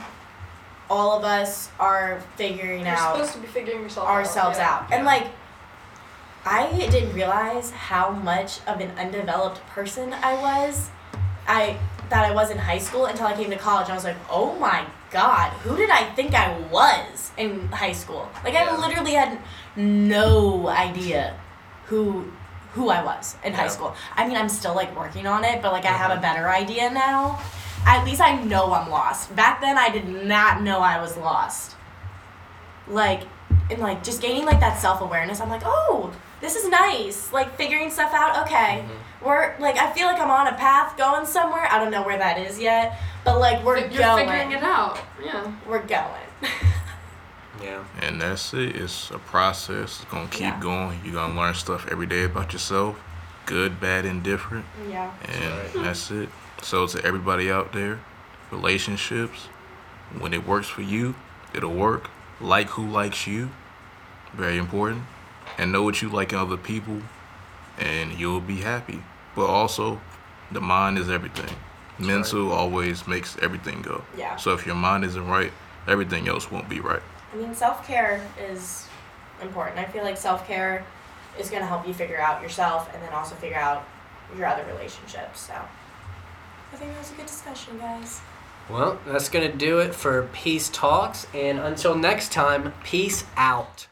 all of us are figuring You're out supposed to be figuring yourself ourselves out. out. And like I didn't realize how much of an undeveloped person I was. I that I was in high school until I came to college. I was like, "Oh my god, who did I think I was?" in high school. Like I literally had no idea who who I was in high school. I mean, I'm still like working on it, but like I have a Mhm. better idea now. At least I know I'm lost. Back then, I did not know I was lost. Like, and like just gaining like that self awareness. I'm like, oh, this is nice. Like figuring stuff out. Okay, Mm-hmm. We're like I feel like I'm on a path going somewhere. I don't know where that is yet, but like we're You're going. figuring it out. Yeah. We're going. Yeah. And that's it. It's a process. It's gonna keep Yeah. going. You're gonna learn stuff every day about yourself, good, bad, and different. yeah. And right. that's it. So to everybody out there, relationships, when it works for you, it'll work. Like who likes you, very important. And know what you like in other people, and you'll be happy. But also, the mind is everything. Mental always makes everything go. Yeah. So if your mind isn't right, everything else won't be right. I mean, self care is important. I feel like self care is going to help you figure out yourself and then also figure out your other relationships. So I think that was a good discussion, guys. Well, that's going to do it for Peace Talks. And until next time, peace out.